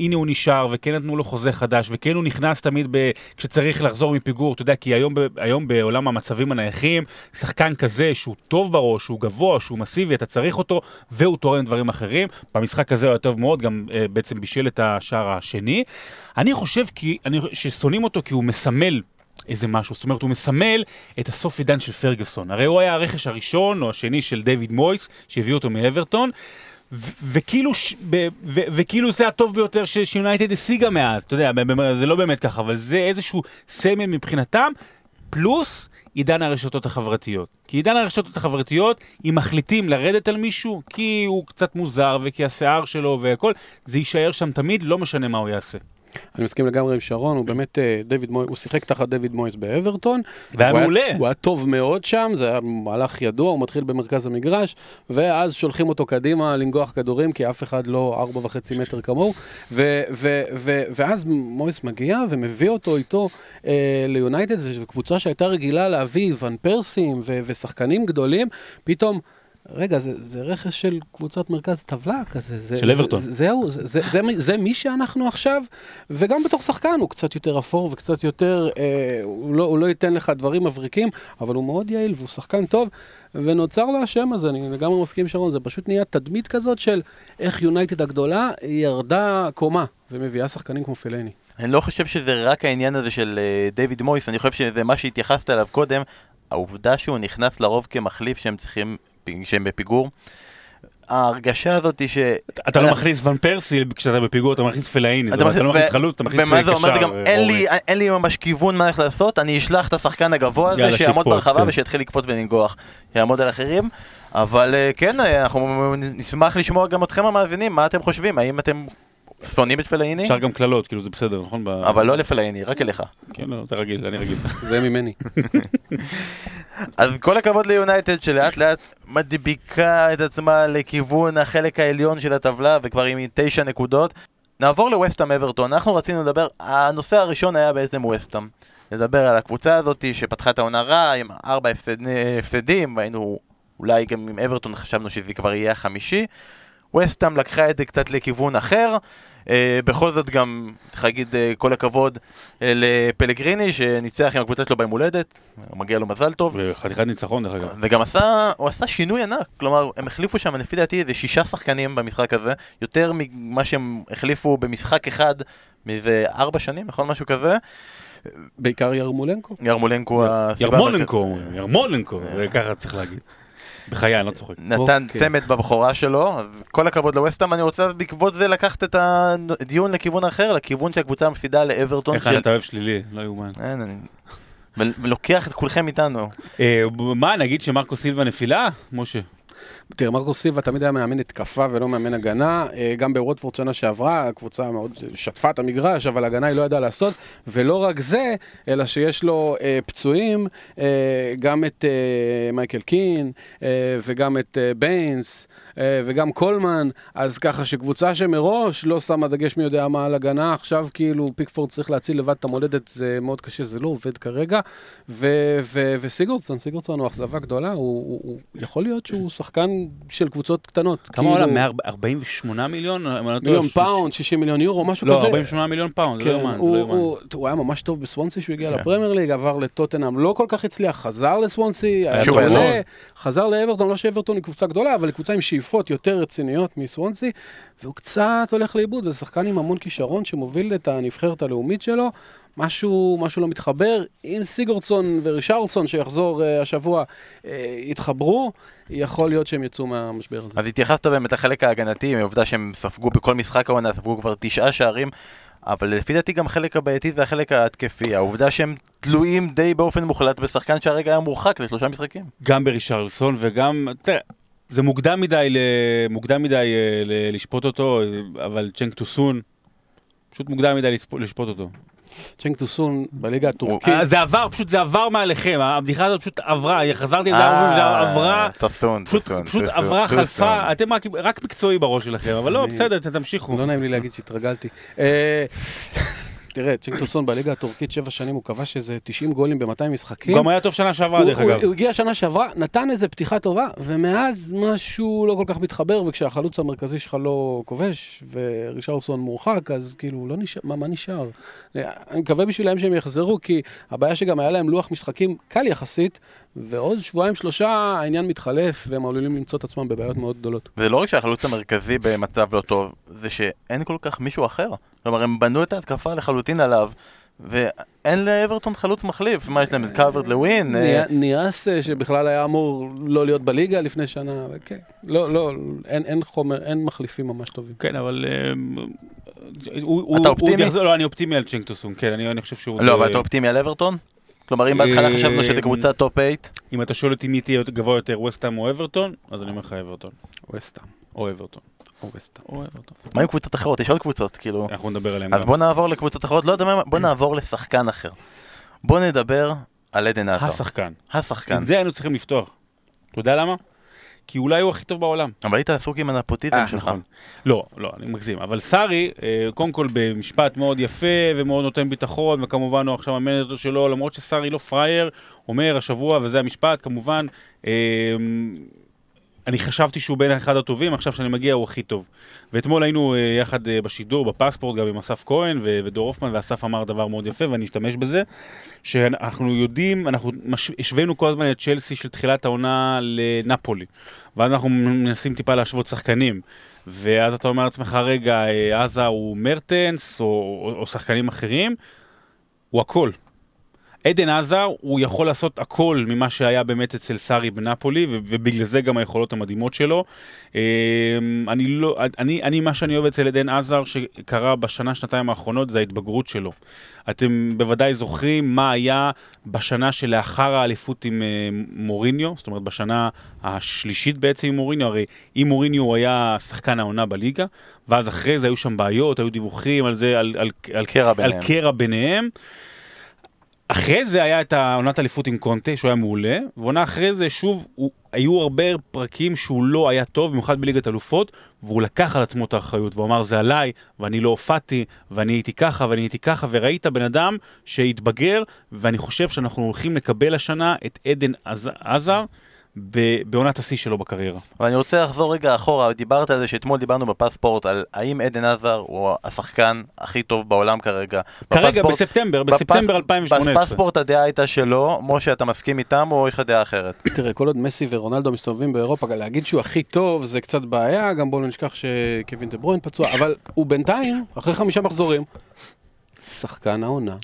S2: הנה הוא נשאר, וכן נתנו לו חוזה חדש, וכן הוא נכנס תמיד ב... כשצריך לחזור מפיגור, אתה יודע, כי היום. היום בעולם המצבים הנייחים, שחקן כזה שהוא טוב בראש, שהוא גבוה, שהוא מסיבי, אתה צריך אותו, והוא תורם דברים אחרים. במשחק הזה הוא היה טוב מאוד, גם uh, בעצם בישל את השער השני. אני חושב כי, אני, ששונאים אותו כי הוא מסמל איזה משהו, זאת אומרת הוא מסמל את הסוף עידן של פרגוסון. הרי הוא היה הרכש הראשון או השני של דיוויד מויס, שהביא אותו מאברטון. וכאילו, וכאילו זה הטוב ביותר שיונייטד השיגה מאז, אתה יודע, זה לא באמת ככה, אבל זה איזשהו סמל מבחינתם, פלוס עידן הרשתות החברתיות. כי עידן הרשתות החברתיות, אם מחליטים לרדת על מישהו, כי הוא קצת מוזר וכי השיער שלו והכל, זה יישאר שם תמיד, לא משנה מה הוא יעשה.
S3: אני מסכים לגמרי עם שרון, הוא באמת, אה, דיוויד מויס, הוא שיחק תחת דיוויד מויס באברטון.
S2: והיה מעולה.
S3: הוא היה טוב מאוד שם, זה היה מהלך ידוע, הוא מתחיל במרכז המגרש, ואז שולחים אותו קדימה לנגוח כדורים, כי אף אחד לא ארבע וחצי מטר כמוהו, ו- ו- ו- ואז מויס מגיע ומביא אותו איתו אה, ליונייטד, זו קבוצה שהייתה רגילה להביא ון פרסים ושחקנים גדולים, פתאום... רגע, זה, זה רכש של קבוצת מרכז טבלה כזה. זה,
S2: של אברטון.
S3: זה, זהו, זה, זה, זה, זה מי שאנחנו עכשיו, וגם בתור שחקן הוא קצת יותר אפור וקצת יותר, אה, הוא, לא, הוא לא ייתן לך דברים מבריקים, אבל הוא מאוד יעיל והוא שחקן טוב, ונוצר לו השם הזה, אני לגמרי מסכים שרון, זה פשוט נהיה תדמית כזאת של איך יונייטד הגדולה ירדה קומה, ומביאה שחקנים כמו פלני.
S1: אני לא חושב שזה רק העניין הזה של uh, דיוויד מויס, אני חושב שזה מה שהתייחסת אליו קודם, העובדה שהוא נכנס לרוב כמחליף שהם צריכים שהם בפיגור. ההרגשה הזאת היא ש...
S2: אתה לא מכניס ון פרסי כשאתה בפיגור, אתה מכניס פלאיני, אתה לא מכניס חלוץ, אתה מכניס קשר. ומה זה אומר? גם
S1: אין לי ממש כיוון מה הולך לעשות, אני אשלח את השחקן הגבוה הזה, שיעמוד ברחבה כן. ושיתחיל לקפוץ ולנגוח, יעמוד על אחרים. אבל אה, כן, אנחנו נשמח לשמוע גם אתכם המאזינים, מה אתם חושבים? האם אתם שונאים את פלאיני?
S2: אפשר גם קללות, כאילו זה בסדר, נכון?
S1: אבל לא לפלאיני, רק אליך.
S2: כן, לא, אתה רגיל, אני רגיל.
S3: זה ממני.
S1: אז כל הכבוד ליונייטד שלאט לאט מדביקה את עצמה לכיוון החלק העליון של הטבלה וכבר עם תשע נקודות. נעבור לווסטאם אברטון, אנחנו רצינו לדבר, הנושא הראשון היה בעצם ווסטאם. לדבר על הקבוצה הזאת שפתחה את העונה רע עם ארבע הפסדים, והיינו אולי גם עם אברטון חשבנו שזה כבר יהיה החמישי. ווסטאם לקחה את זה קצת לכיוון אחר. Uh, בכל זאת גם, צריך להגיד uh, כל הכבוד uh, לפלגריני שניצח עם הקבוצה שלו ביום הולדת, מגיע לו מזל טוב.
S2: וחתיכת ניצחון דרך אגב.
S1: וגם עשה, הוא עשה שינוי ענק, כלומר הם החליפו שם לפי דעתי איזה שישה שחקנים במשחק הזה, יותר ממה שהם החליפו במשחק אחד מאיזה ארבע שנים, נכון? משהו כזה.
S3: בעיקר ירמולנקו.
S1: ירמולנקו.
S2: ירמולנקו, ירמולנקו, ככה צריך להגיד. בחיי, אני לא צוחק.
S1: נתן okay. צמד בבכורה שלו, כל הכבוד לווסטאם, אני רוצה בעקבות זה לקחת את הדיון לכיוון אחר, לכיוון שהקבוצה מפסידה לאברטון.
S2: איך אתה אוהב שלילי, לא יאומן. אין, אני...
S1: ולוקח את כולכם איתנו.
S2: אה, מה, נגיד שמרקו סילבה נפילה, משה?
S3: תראה, מרקו סילבה תמיד היה מאמן התקפה ולא מאמן הגנה. אה, גם בווטפורד שנה שעברה, הקבוצה מאוד שטפה את המגרש, אבל הגנה היא לא ידעה לעשות. ולא רק זה, אלא שיש לו אה, פצועים, אה, גם את אה, מייקל קין אה, וגם את אה, ביינס. אה, וגם קולמן, אז ככה שקבוצה שמראש לא שמה דגש מי יודע מה על הגנה, עכשיו כאילו פיקפורד צריך להציל לבד את המולדת, זה מאוד קשה, זה לא עובד כרגע. וסיגורדסון, סיגורדסון הוא אכזבה גדולה, הוא, הוא, הוא יכול להיות שהוא שחקן... של קבוצות קטנות.
S2: כמה
S3: כאילו,
S2: עולה? 148 מיליון? לא
S3: מיליון
S2: ש-
S3: פאונד, 60 מיליון יורו, משהו
S2: לא,
S3: כזה.
S2: 48 מיליון פאונד, זה
S3: כן,
S2: לא יאומן, זה
S3: הוא,
S2: לא יאומן.
S3: הוא, הוא היה ממש טוב בסוונסי שהוא הגיע
S1: כן.
S3: לפרמייר ליג, עבר לטוטנאם, לא כל כך הצליח, חזר לסוונסי, היה
S1: שוב
S3: מעולה, חזר לאברטון, לא שאברטון היא קבוצה גדולה, אבל היא קבוצה עם שאיפות יותר רציניות מסוונסי, והוא קצת הולך לאיבוד, זה שחקן עם המון כישרון שמוביל את הנבחרת הלאומית שלו, משהו, משהו לא מתחבר. אם סיגורדסון ורישרלסון שיחזור uh, השבוע uh, יתחברו, יכול להיות שהם יצאו מהמשבר הזה.
S1: אז התייחסת באמת לחלק ההגנתי, מהעובדה שהם ספגו בכל משחק העונה, ספגו כבר תשעה שערים, אבל לפי דעתי גם החלק הבעייתי זה החלק ההתקפי, העובדה שהם תלויים די באופן מוחלט בשחקן שהרגע היה מורחק לשלושה משחקים.
S2: גם ברישרלסון וגם, תראה, זה מוקדם מדי, ל... מוקדם מדי אה, ל... לשפוט אותו, אבל צ'נק טוסון, פשוט מוקדם מדי לשפוט אותו.
S3: צ'נק טוסון בליגה הטורקית.
S2: אה, זה עבר, פשוט זה עבר מעליכם, הבדיחה הזאת פשוט עברה, חזרתי לזה, אומרים, זה עברה, פשוט, עברה. חלפה, אתם רק, רק מקצועי בראש שלכם, אבל לא, בסדר, תמשיכו.
S3: לא נעים לי להגיד שהתרגלתי. אה, תראה, צ'ינקטוסון בליגה הטורקית שבע שנים, הוא כבש איזה 90 גולים ב-200 משחקים.
S2: הוא גם היה טוב שנה שעברה, דרך אגב.
S3: הוא הגיע שנה שעברה, נתן איזה פתיחה טובה, ומאז משהו לא כל כך מתחבר, וכשהחלוץ המרכזי שלך לא כובש, ורישרלסון מורחק, אז כאילו, לא נשאר, מה, מה נשאר? אני מקווה בשבילם שהם יחזרו, כי הבעיה שגם היה להם לוח משחקים קל יחסית, ועוד שבועיים שלושה העניין מתחלף, והם עלולים למצוא את עצמם בבעיות מאוד גדולות.
S1: זה לא רק שהחלוץ המרכזי במצב לא טוב, זה שאין כל כך מישהו אחר. כלומר, הם בנו את ההתקפה לחלוטין עליו, ואין לאברטון חלוץ מחליף. מה יש להם? את קלברט לווין? אה,
S3: ניאס שבכלל היה אמור לא להיות בליגה לפני שנה, וכן, לא, לא, אין, אין חומר, אין מחליפים ממש טובים.
S2: כן, אבל... אה,
S1: אתה אופטימי?
S2: לא, אני אופטימי על צ'נק טוסון, כן, אני אני חושב שהוא...
S1: לא, אבל אתה אופטימי על אברטון? כלומר, אם בהתחלה
S2: אה,
S1: חשבנו שזה קבוצה top 8,
S2: אם אתה שואל אותי מי תהיה גבוה יותר, ווסטהאם או אברטון, אז אני אומר לך אברטון.
S3: ווסטהאם,
S2: או אברטון.
S1: מה עם קבוצות אחרות? יש עוד קבוצות, כאילו.
S2: אנחנו נדבר עליהם
S1: אז
S2: גם.
S1: בוא נעבור לקבוצות אחרות, לא יודע מה, בוא נעבור לשחקן אחר. בוא נדבר על עדן הזאר.
S2: השחקן.
S1: השחקן.
S2: את זה היינו צריכים לפתוח. אתה יודע למה? כי אולי הוא הכי טוב בעולם.
S1: אבל היית עסוק עם הנפוטיזם
S3: אה,
S1: שלך.
S2: נכון. לא, לא, אני מגזים. אבל סארי, אה, קודם כל במשפט מאוד יפה ומאוד נותן ביטחון, וכמובן הוא עכשיו המנג'ר שלו, למרות שסארי לא פראייר, אומר השבוע, וזה המשפט, כמובן, אה, אני חשבתי שהוא בין אחד הטובים, עכשיו שאני מגיע הוא הכי טוב. ואתמול היינו אה, יחד אה, בשידור, בפספורט, גם עם אסף כהן ו- ודור הופמן, ואסף אמר דבר מאוד יפה, ואני אשתמש בזה, שאנחנו יודעים, אנחנו השווינו כל הזמן את צ'לסי של תחילת העונה לנפולי. ואז אנחנו מנסים טיפה להשוות שחקנים. ואז אתה אומר לעצמך, רגע, אה, עזה הוא מרטנס, או, או, או שחקנים אחרים, הוא הכל. עדן עזר, הוא יכול לעשות הכל ממה שהיה באמת אצל סארי בנפולי, ובגלל זה גם היכולות המדהימות שלו. אה, אני לא, אני, אני, מה שאני אוהב אצל עדן עזר שקרה בשנה, שנתיים האחרונות, זה ההתבגרות שלו. אתם בוודאי זוכרים מה היה בשנה שלאחר האליפות עם אה, מוריניו, זאת אומרת בשנה השלישית בעצם עם מוריניו, הרי עם מוריניו הוא היה שחקן העונה בליגה, ואז אחרי זה היו שם בעיות, היו דיווחים על זה, על, על, על,
S1: קרע
S2: על
S1: ביניהם.
S2: קרע ביניהם. אחרי זה היה את העונת אליפות עם קונטה, שהוא היה מעולה, ועונה אחרי זה, שוב, הוא, היו הרבה פרקים שהוא לא היה טוב, במיוחד בליגת אלופות, והוא לקח על עצמו את האחריות, והוא אמר, זה עליי, ואני לא הופעתי, ואני הייתי ככה, ואני הייתי ככה, וראית בן אדם שהתבגר, ואני חושב שאנחנו הולכים לקבל השנה את עדן עז- עזר ב- בעונת השיא שלו בקריירה.
S1: אבל אני רוצה לחזור רגע אחורה, דיברת על זה שאתמול דיברנו בפספורט על האם עדן עזר הוא השחקן הכי טוב בעולם כרגע.
S2: כרגע,
S1: בפספורט-
S2: בספטמבר,
S1: בפס-
S2: בספטמבר 2018.
S1: בפספורט הדעה הייתה שלו, משה אתה מסכים איתם או יש לך דעה אחרת?
S3: תראה, כל עוד מסי ורונלדו מסתובבים באירופה, להגיד שהוא הכי טוב זה קצת בעיה, גם בואו לא נשכח שקווין דה ברוין פצוע, אבל הוא בינתיים, אחרי חמישה מחזורים, שחקן העונה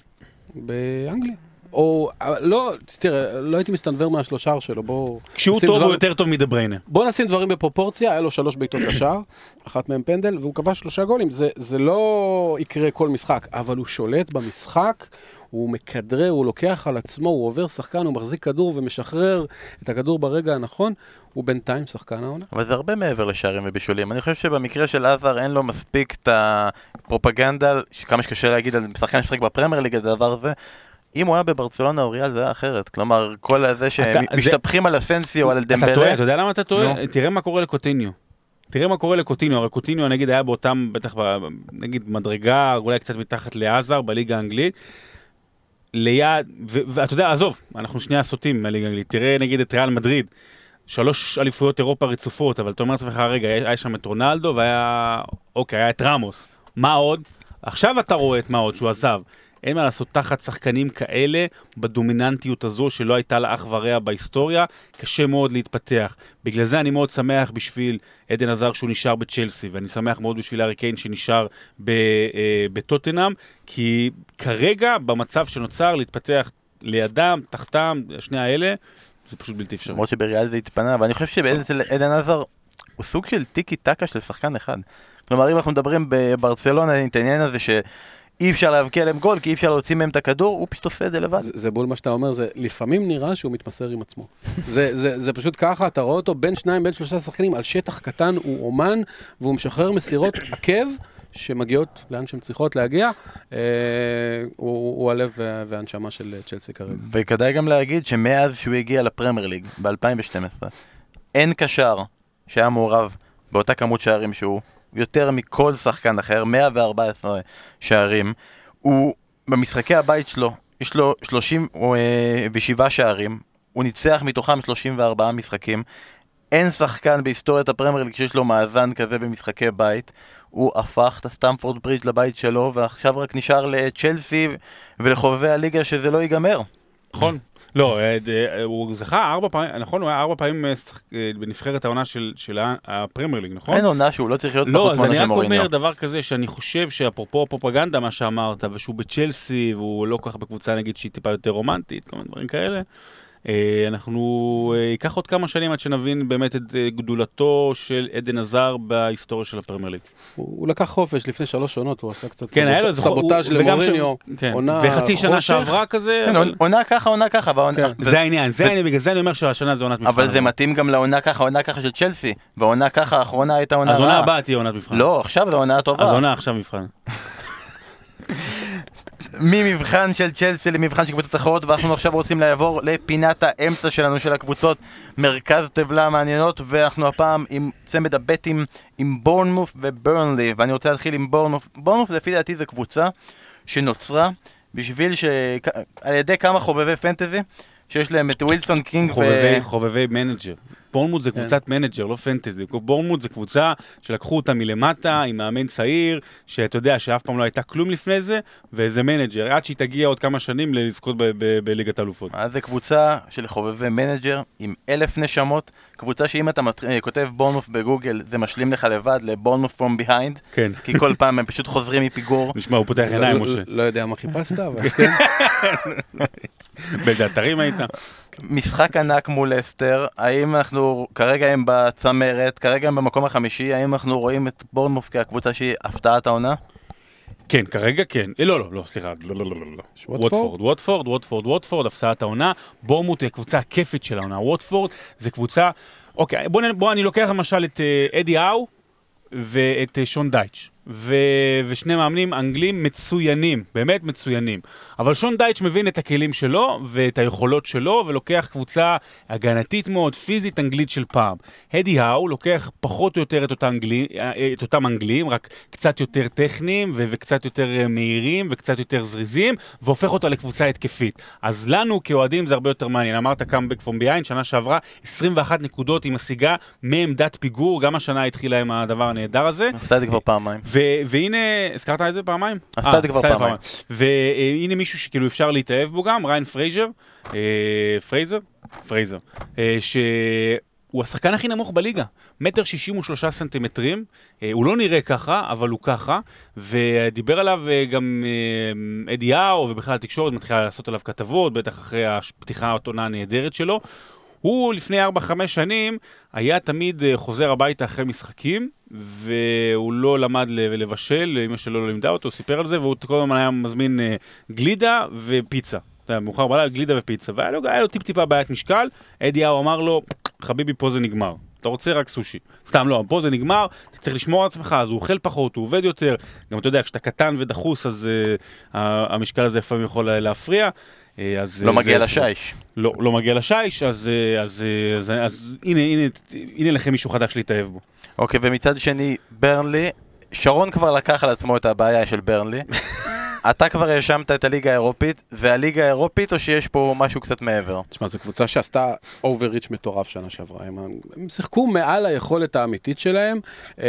S3: באנגליה. או, לא, תראה, לא הייתי מסתנוור מהשלושה שלו, בואו...
S2: כשהוא טוב הוא
S3: דברים-
S2: יותר טוב מדה בריינה.
S3: בוא נשים דברים בפרופורציה, היה לו שלוש בעיטות לשער, אחת מהם פנדל, והוא כבש שלושה גולים. זה, זה לא יקרה כל משחק, אבל הוא שולט במשחק, הוא מכדרר, הוא לוקח על עצמו, הוא עובר שחקן, הוא מחזיק כדור ומשחרר את הכדור ברגע הנכון, הוא בינתיים שחקן העונה.
S1: אבל זה הרבה מעבר לשערים ובישולים. אני חושב שבמקרה של עזר אין לו מספיק את הפרופגנדה, כמה שקשה להגיד על שחקן שמשחק בפרמייר ליג, הדבר הזה. אם הוא היה בברצלונה או ריאל זה היה אחרת. כלומר, כל הזה שהם
S2: אתה-
S1: משתפכים על אסנסיו, על
S2: אתה טועה,
S1: דמבלה.
S2: אתה יודע למה אתה טועה?
S1: נו.
S2: תראה מה קורה לקוטיניו. תראה מה קורה לקוטיניו, הרי קוטיניו נגיד היה באותם, בטח נגיד מדרגה, אולי קצת מתחת לעזר בליגה האנגלית. ליד, ואתה יודע, עזוב, אנחנו שנייה סוטים מהליגה האנגלית, תראה נגיד את ריאל מדריד. שלוש אליפויות אירופה רצופות, אבל אתה אומר לעצמך, רגע, היה שם את רונלדו והיה, אוקיי, היה את רמוס. מה עוד? עכשיו אתה רואה את מה עוד, שהוא עזב. אין מה לעשות תחת שחקנים כאלה, בדומיננטיות הזו שלא הייתה לה אח ורע בהיסטוריה, קשה מאוד להתפתח. בגלל זה אני מאוד שמח בשביל עדן עזר שהוא נשאר בצ'לסי, ואני שמח מאוד בשביל הארי קיין שנשאר אה, בטוטנאם, כי כרגע, במצב שנוצר, להתפתח לידם, תחתם, שני האלה, זה פשוט בלתי אפשרי.
S1: למרות שבריאל זה התפנה, ואני חושב שעדן עזר הוא סוג של טיקי טקה של שחקן אחד. כלומר, אם אנחנו מדברים בברצלונה, את העניין הזה ש... אי אפשר להבקיע להם גול, כי אי אפשר להוציא מהם את הכדור, הוא פשוט עושה את זה לבד.
S3: זה, זה בול מה שאתה אומר, זה לפעמים נראה שהוא מתמסר עם עצמו. זה, זה, זה פשוט ככה, אתה רואה אותו בין שניים, בין שלושה שחקנים, על שטח קטן, הוא אומן, והוא משחרר מסירות עקב. שמגיעות לאן שהן צריכות להגיע, אה, הוא, הוא הלב והנשמה של צ'לסי כרגע.
S1: וכדאי גם להגיד שמאז שהוא הגיע לפרמייר ליג, ב-2012, אין קשר שהיה מעורב באותה כמות שערים שהוא, יותר מכל שחקן אחר, 114 שערים. הוא, במשחקי הבית שלו, יש לו 37 אה, שערים, הוא ניצח מתוכם 34 משחקים. אין שחקן בהיסטוריית הפרמייר ליג שיש לו מאזן כזה במשחקי בית. הוא הפך את הסטמפורד ברידג' לבית שלו, ועכשיו רק נשאר לצ'לסי ולחובבי הליגה שזה לא ייגמר.
S2: נכון. לא, אה, אה, הוא זכה ארבע פעמים, נכון, הוא היה ארבע פעמים אה, בנבחרת העונה של הפרמייר ליג, נכון?
S1: אין עונה שהוא לא צריך להיות לא, פחות מעונה של
S2: מוריניו. לא, אז אני רק אומר דבר כזה, שאני חושב שאפרופו הפרופגנדה, מה שאמרת, ושהוא בצ'לסי, והוא לא כל כך בקבוצה, נגיד, שהיא טיפה יותר רומנטית, כל מיני דברים כאלה. אה, אנחנו, אה, ייקח עוד כמה שנים עד שנבין באמת את אה, גדולתו של עדן עזר בהיסטוריה של הפרמייר ליג.
S3: הוא לקח חופש לפני שלוש עונות, הוא עשה קצת
S2: כן, סבוט...
S3: סבוטאז' למוריניו,
S2: כן. עונה וחצי שנה שעברה כזה.
S1: כן, אבל... עונה ככה, עונה ככה.
S2: כן. זה העניין, זה העניין, בגלל זה אני אומר שהשנה זה עונת מבחן.
S1: אבל זה מתאים גם לעונה ככה, עונה ככה של צ'לסי, והעונה ככה האחרונה הייתה עונה רעה.
S2: אז עונה הבאה תהיה עונת מבחן.
S1: לא, עכשיו זו עונה טובה.
S2: אז עונה עכשיו מבחן.
S1: ממבחן של צ'לסי למבחן של קבוצות אחרות ואנחנו עכשיו רוצים לעבור לפינת האמצע שלנו של הקבוצות. מרכז טבלה מעניינות ואנחנו הפעם עם צמד הבטים עם בורנמוף וברנלי. ואני רוצה להתחיל עם בורנמוף. בורנמוף לפי דעתי זו קבוצה שנוצרה בשביל ש... על ידי כמה חובבי פנטזי שיש להם את ווילסון קינג
S2: חובבי, ו... חובבי מנג'ר. בורנמות' זה כן. קבוצת מנג'ר, לא פנטזי. בורנמות' זה קבוצה שלקחו אותה מלמטה, עם מאמן צעיר, שאתה יודע שאף פעם לא הייתה כלום לפני זה, וזה מנג'ר, עד שהיא תגיע עוד כמה שנים לזכות בליגת האלופות.
S1: אז זה קבוצה של חובבי מנג'ר עם אלף נשמות, קבוצה שאם אתה מת... אה, כותב בורנמות' בגוגל, זה משלים לך לבד לבורנמות' from behind,
S2: כן.
S1: כי כל פעם הם פשוט חוזרים מפיגור.
S2: נשמע, הוא פותח עיניים, משה.
S3: לא יודע מה חיפשת, אבל כן.
S2: באיזה אתרים היית?
S1: משחק ענק מול אסטר, האם אנחנו, כרגע הם בצמרת, כרגע הם במקום החמישי, האם אנחנו רואים את בורנמוף כקבוצה שהיא הפתעת העונה?
S2: כן, כרגע כן. לא, לא, לא, סליחה, לא, לא, לא, לא. ווטפורד, ווטפורד, ווטפורד, ווטפורד, הפתעת העונה. בורמוט היא הקבוצה הכיפית של העונה. ווטפורד זה קבוצה... אוקיי, בוא, בוא אני לוקח למשל את אדי האו ואת שון דייטש. ו... ושני מאמנים אנגלים מצוינים, באמת מצוינים. אבל שון דייטש מבין את הכלים שלו ואת היכולות שלו, ולוקח קבוצה הגנתית מאוד, פיזית אנגלית של פעם. הדי האו לוקח פחות או יותר את, אותה אנגלי, את אותם אנגלים, רק קצת יותר טכניים ו... וקצת יותר אה, מהירים וקצת יותר זריזים, והופך אותה לקבוצה התקפית. אז לנו כאוהדים זה הרבה יותר מעניין. אמרת קאמבק פום ביין, שנה שעברה 21 נקודות היא משיגה מעמדת פיגור, גם השנה התחילה עם הדבר הנהדר הזה.
S1: זה כבר פעמיים.
S2: והנה, הזכרת את זה פעמיים?
S1: עשתה את זה כבר פעמיים.
S2: והנה מישהו שכאילו אפשר להתאהב בו גם, ראיין פרייזר, אה, פרייזר? פרייזר, אה, שהוא השחקן הכי נמוך בליגה, מטר שישים ושלושה סנטימטרים, אה, הוא לא נראה ככה, אבל הוא ככה, ודיבר עליו גם אדי האו, ובכלל התקשורת מתחילה לעשות עליו כתבות, בטח אחרי הפתיחה העונה הנהדרת שלו. הוא לפני 4-5 שנים היה תמיד חוזר הביתה אחרי משחקים, והוא לא למד לבשל, אמא שלו לא לימדה אותו, הוא סיפר על זה, והוא כל הזמן היה מזמין אה, גלידה ופיצה. אתה יודע, מאוחר בלילה, גלידה ופיצה. והיה לו, לו טיפ-טיפה בעיית משקל, אדי האו אמר לו, חביבי, פה זה נגמר. אתה רוצה רק סושי. סתם לא, פה זה נגמר, אתה צריך לשמור על עצמך, אז הוא אוכל פחות, הוא עובד יותר. גם אתה יודע, כשאתה קטן ודחוס, אז uh, המשקל הזה לפעמים יכול להפריע.
S1: אה, אז לא מגיע לשיש.
S2: לא, לא מגיע לשיש, אז, אז, אז, אז, אז הנה, הנה, הנה לכם מישהו חדש להתאהב בו.
S1: אוקיי, ומצד שני, ברנלי, שרון כבר לקח על עצמו את הבעיה של ברנלי. אתה כבר האשמת את הליגה האירופית, זה הליגה האירופית או שיש פה משהו קצת מעבר?
S3: תשמע, זו קבוצה שעשתה אובריץ' מטורף שנה שעברה. הם, הם שיחקו מעל היכולת האמיתית שלהם. אה,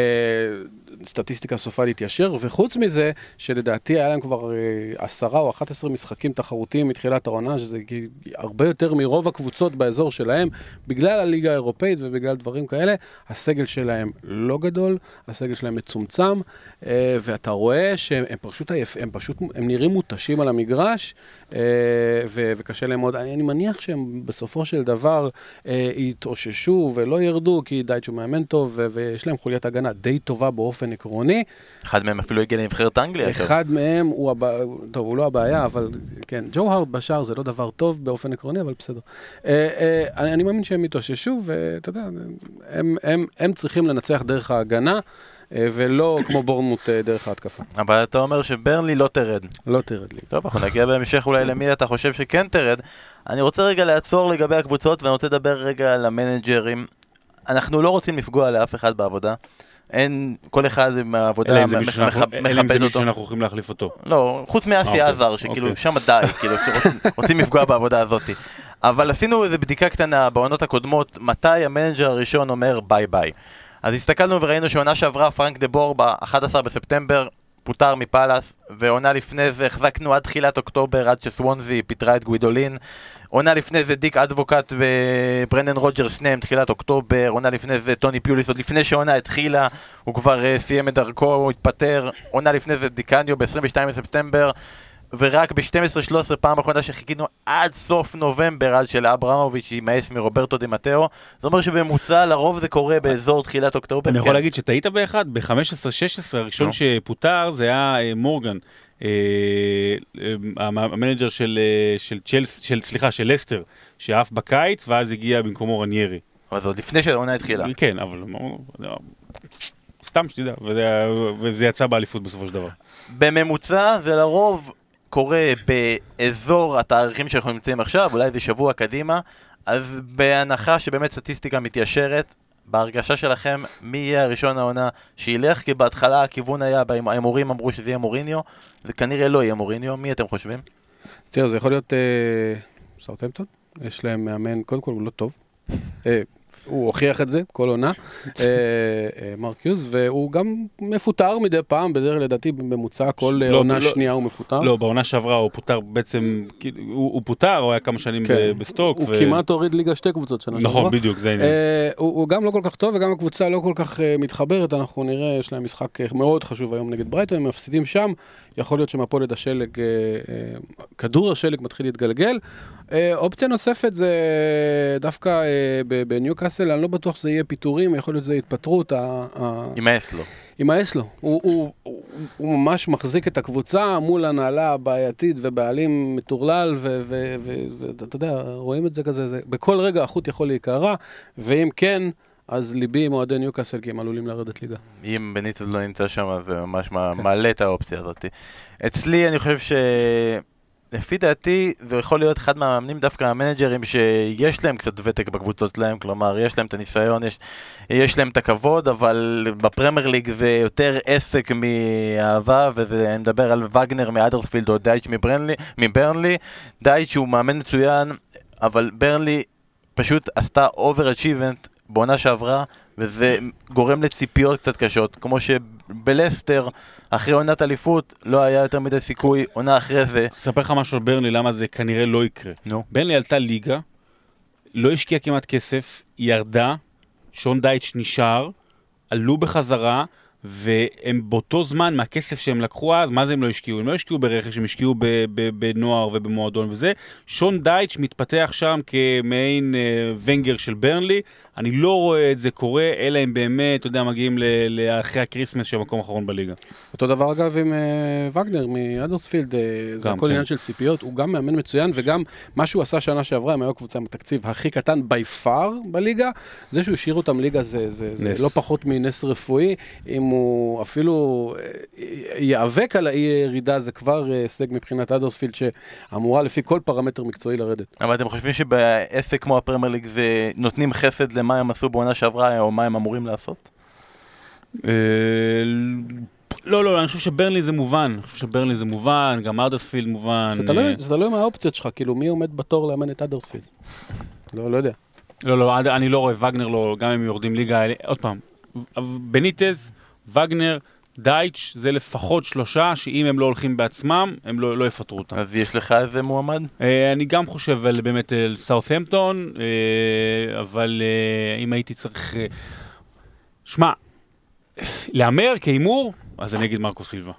S3: סטטיסטיקה סופה להתיישר, וחוץ מזה, שלדעתי היה להם כבר אה, עשרה או 11 משחקים תחרותיים מתחילת העונה, שזה הרבה יותר מרוב הקבוצות באזור שלהם, בגלל הליגה האירופאית ובגלל דברים כאלה. הסגל שלהם לא גדול, הסגל שלהם מצומצם, אה, ואתה רואה שהם הם פשוט, עייף, הם פשוט, הם נראים מותשים על המגרש, אה, ו, וקשה להם מאוד. אני, אני מניח שהם בסופו של דבר יתאוששו ולא ירדו, כי דייטש הוא מאמן טוב, ויש להם חוליית הגנה די טובה באופן באופן עקרוני.
S1: אחד מהם אפילו הגיע לנבחרת אנגליה.
S3: אחד טוב. מהם הוא, הב... טוב, הוא לא הבעיה, אבל כן, ג'ו הארד בשער זה לא דבר טוב באופן עקרוני, אבל בסדר. אה, אה, אני, אני מאמין שהם יתאוששו, ואתה יודע, הם, הם, הם צריכים לנצח דרך ההגנה. אה, ולא כמו בורנמוט דרך ההתקפה.
S1: אבל אתה אומר שברנלי לא תרד.
S3: לא תרד לי.
S1: טוב, אנחנו נגיע בהמשך אולי למי אתה חושב שכן תרד. אני רוצה רגע לעצור לגבי הקבוצות, ואני רוצה לדבר רגע על המנג'רים. אנחנו לא רוצים לפגוע לאף אחד בעבודה. אין, כל אחד עם העבודה
S2: מכבד אותו. אלא אם זה מישהו שאנחנו הולכים להחליף אותו.
S1: לא, חוץ מ-VAR, שכאילו אוקיי. שם די, כאילו, רוצים לפגוע בעבודה הזאת. אבל עשינו איזו בדיקה קטנה בעונות הקודמות, מתי המנג'ר הראשון אומר bye bye. אז הסתכלנו וראינו שעונה שעברה פרנק דה בור ב-11 בספטמבר פוטר מפאלאס, ועונה לפני זה החזקנו עד תחילת אוקטובר, עד שסוונזי פיטרה את גווידולין. עונה לפני זה דיק אדבוקט וברנדן רוג'רס שניהם תחילת אוקטובר, עונה לפני זה טוני פיוליס, עוד לפני שהעונה התחילה, הוא כבר אה, סיים את דרכו, הוא התפטר, עונה לפני זה די קאניו ב-22 בספטמבר. ורק ב-12-13 פעם אחרונה שחיכינו עד סוף נובמבר, עד שלאברמוביץ' יימאס מרוברטו דה מטאו, זה אומר שבממוצע לרוב זה קורה באזור תחילת אוקטובר.
S2: אני יכול כן. להגיד שטעית באחד, ב-15-16 הראשון שפוטר זה היה אה, מורגן. אה, אה, המנג'ר של, של, צ'לס, של, סליחה, של לסטר, שעף בקיץ ואז הגיע במקומו רניירי.
S1: אבל זה עוד לפני שהעונה התחילה.
S2: כן, אבל סתם שתדע, וזה, וזה יצא באליפות בסופו של דבר.
S1: בממוצע זה לרוב קורה באזור התאריכים שאנחנו נמצאים עכשיו, אולי זה שבוע קדימה, אז בהנחה שבאמת סטטיסטיקה מתיישרת, בהרגשה שלכם, מי יהיה הראשון העונה שילך? כי בהתחלה הכיוון היה, ההימורים אמרו שזה יהיה מוריניו, זה כנראה לא יהיה מוריניו, מי אתם חושבים?
S3: תראה, זה יכול להיות אה, סאוטהמפטון, יש להם מאמן, קודם כל הוא לא טוב. הוא הוכיח את זה כל עונה, אה, אה, מרק יוז, והוא גם מפוטר מדי פעם, בדרך לדעתי בממוצע כל לא, עונה לא, שנייה הוא מפוטר.
S2: לא, בעונה שעברה הוא פוטר בעצם, הוא, הוא פוטר, הוא היה כמה שנים כן. בסטוק.
S3: הוא ו... כמעט הוריד ליגה שתי קבוצות שנה
S2: שעברה. נכון, בדיוק, זה העניין.
S3: אה, הוא, הוא גם לא כל כך טוב וגם הקבוצה לא כל כך מתחברת, אנחנו נראה, יש להם משחק מאוד חשוב היום נגד ברייטון, הם מפסידים שם, יכול להיות שמפולת השלג, כדור השלג מתחיל להתגלגל. אופציה נוספת זה דווקא בניוקאסל, אני לא בטוח שזה יהיה פיטורים, יכול להיות שזה התפטרות.
S1: יימאס לו.
S3: יימאס לו. הוא, הוא, הוא, הוא ממש מחזיק את הקבוצה מול הנהלה הבעייתית ובעלים מטורלל, ואתה יודע, רואים את זה כזה, זה, בכל רגע החוט יכול להיקרע, ואם כן... אז ליבי עם אוהדי ניוקאסל, כי הם עלולים לרדת ליגה.
S1: אם בניטז לא נמצא שם, זה ממש כן. מעלה את האופציה הזאת. אצלי, אני חושב ש... לפי דעתי זה יכול להיות אחד מהמאמנים דווקא המנג'רים שיש להם קצת ותק בקבוצות שלהם, כלומר יש להם את הניסיון, יש, יש להם את הכבוד, אבל בפרמייר ליג זה יותר עסק מאהבה, ואני מדבר על וגנר מהאדרספילד או דייץ' מברנלי, מברנלי, דייץ' הוא מאמן מצוין, אבל ברנלי פשוט עשתה over-achievement בעונה שעברה, וזה גורם לציפיות קצת קשות, כמו שבלסטר, אחרי עונת אליפות, לא היה יותר מדי סיכוי, עונה אחרי זה.
S2: אספר לך משהו על ברנלי, למה זה כנראה לא יקרה. נו. No. ברנלי עלתה ליגה, לא השקיעה כמעט כסף, ירדה, שון דייטש נשאר, עלו בחזרה, והם באותו זמן, מהכסף שהם לקחו אז, מה זה הם לא השקיעו? הם לא השקיעו ברכש, הם השקיעו בנוער ובמועדון וזה. שון דייטש מתפתח שם כמעין אה, ונגר של ברנלי, אני לא רואה את זה קורה, אלא אם באמת, אתה יודע, מגיעים לאחרי ה Christmas של המקום האחרון בליגה.
S3: אותו דבר אגב עם אה, וגנר מהאדרספילד, אה, זה הכל כן. עניין של ציפיות, הוא גם מאמן מצוין, וגם מה שהוא עשה שנה שעברה, הם היו קבוצה עם התקציב הכי קטן by far בליגה, זה שהוא השאיר אותם ליגה זה, זה, זה לא פחות מנס רפואי, אם הוא אפילו אה, ייאבק על האי ירידה, זה כבר הישג מבחינת האדרספילד, שאמורה לפי כל פרמטר מקצועי לרדת.
S1: אבל אתם חושבים שבעסק כמו הפרמייר ליג זה נותנים חסד מה הם עשו בעונה שעברה, או מה הם אמורים לעשות?
S2: אה, לא, לא, אני חושב שברנלי זה מובן, אני חושב שברנלי זה מובן, גם ארדספילד מובן.
S3: זה תלוי-
S2: אה,
S3: זה תלוי מה האופציות שלך, כאילו מי עומד בתור לאמן את אדרספילד. לא, לא יודע.
S2: לא, לא, אני לא רואה, וגנר לא, גם אם יורדים ליגה, עוד פעם, בניטז, וגנר, דייטש, זה לפחות שלושה, שאם הם לא הולכים בעצמם, הם לא, לא יפטרו אותם.
S1: אז יש לך איזה מועמד?
S2: אה, אני גם חושב על, באמת על סאות'המפטון, אה, אבל אה, אם הייתי צריך... אה, שמע, להמר כהימור, אז אני אגיד מרקו סילבה.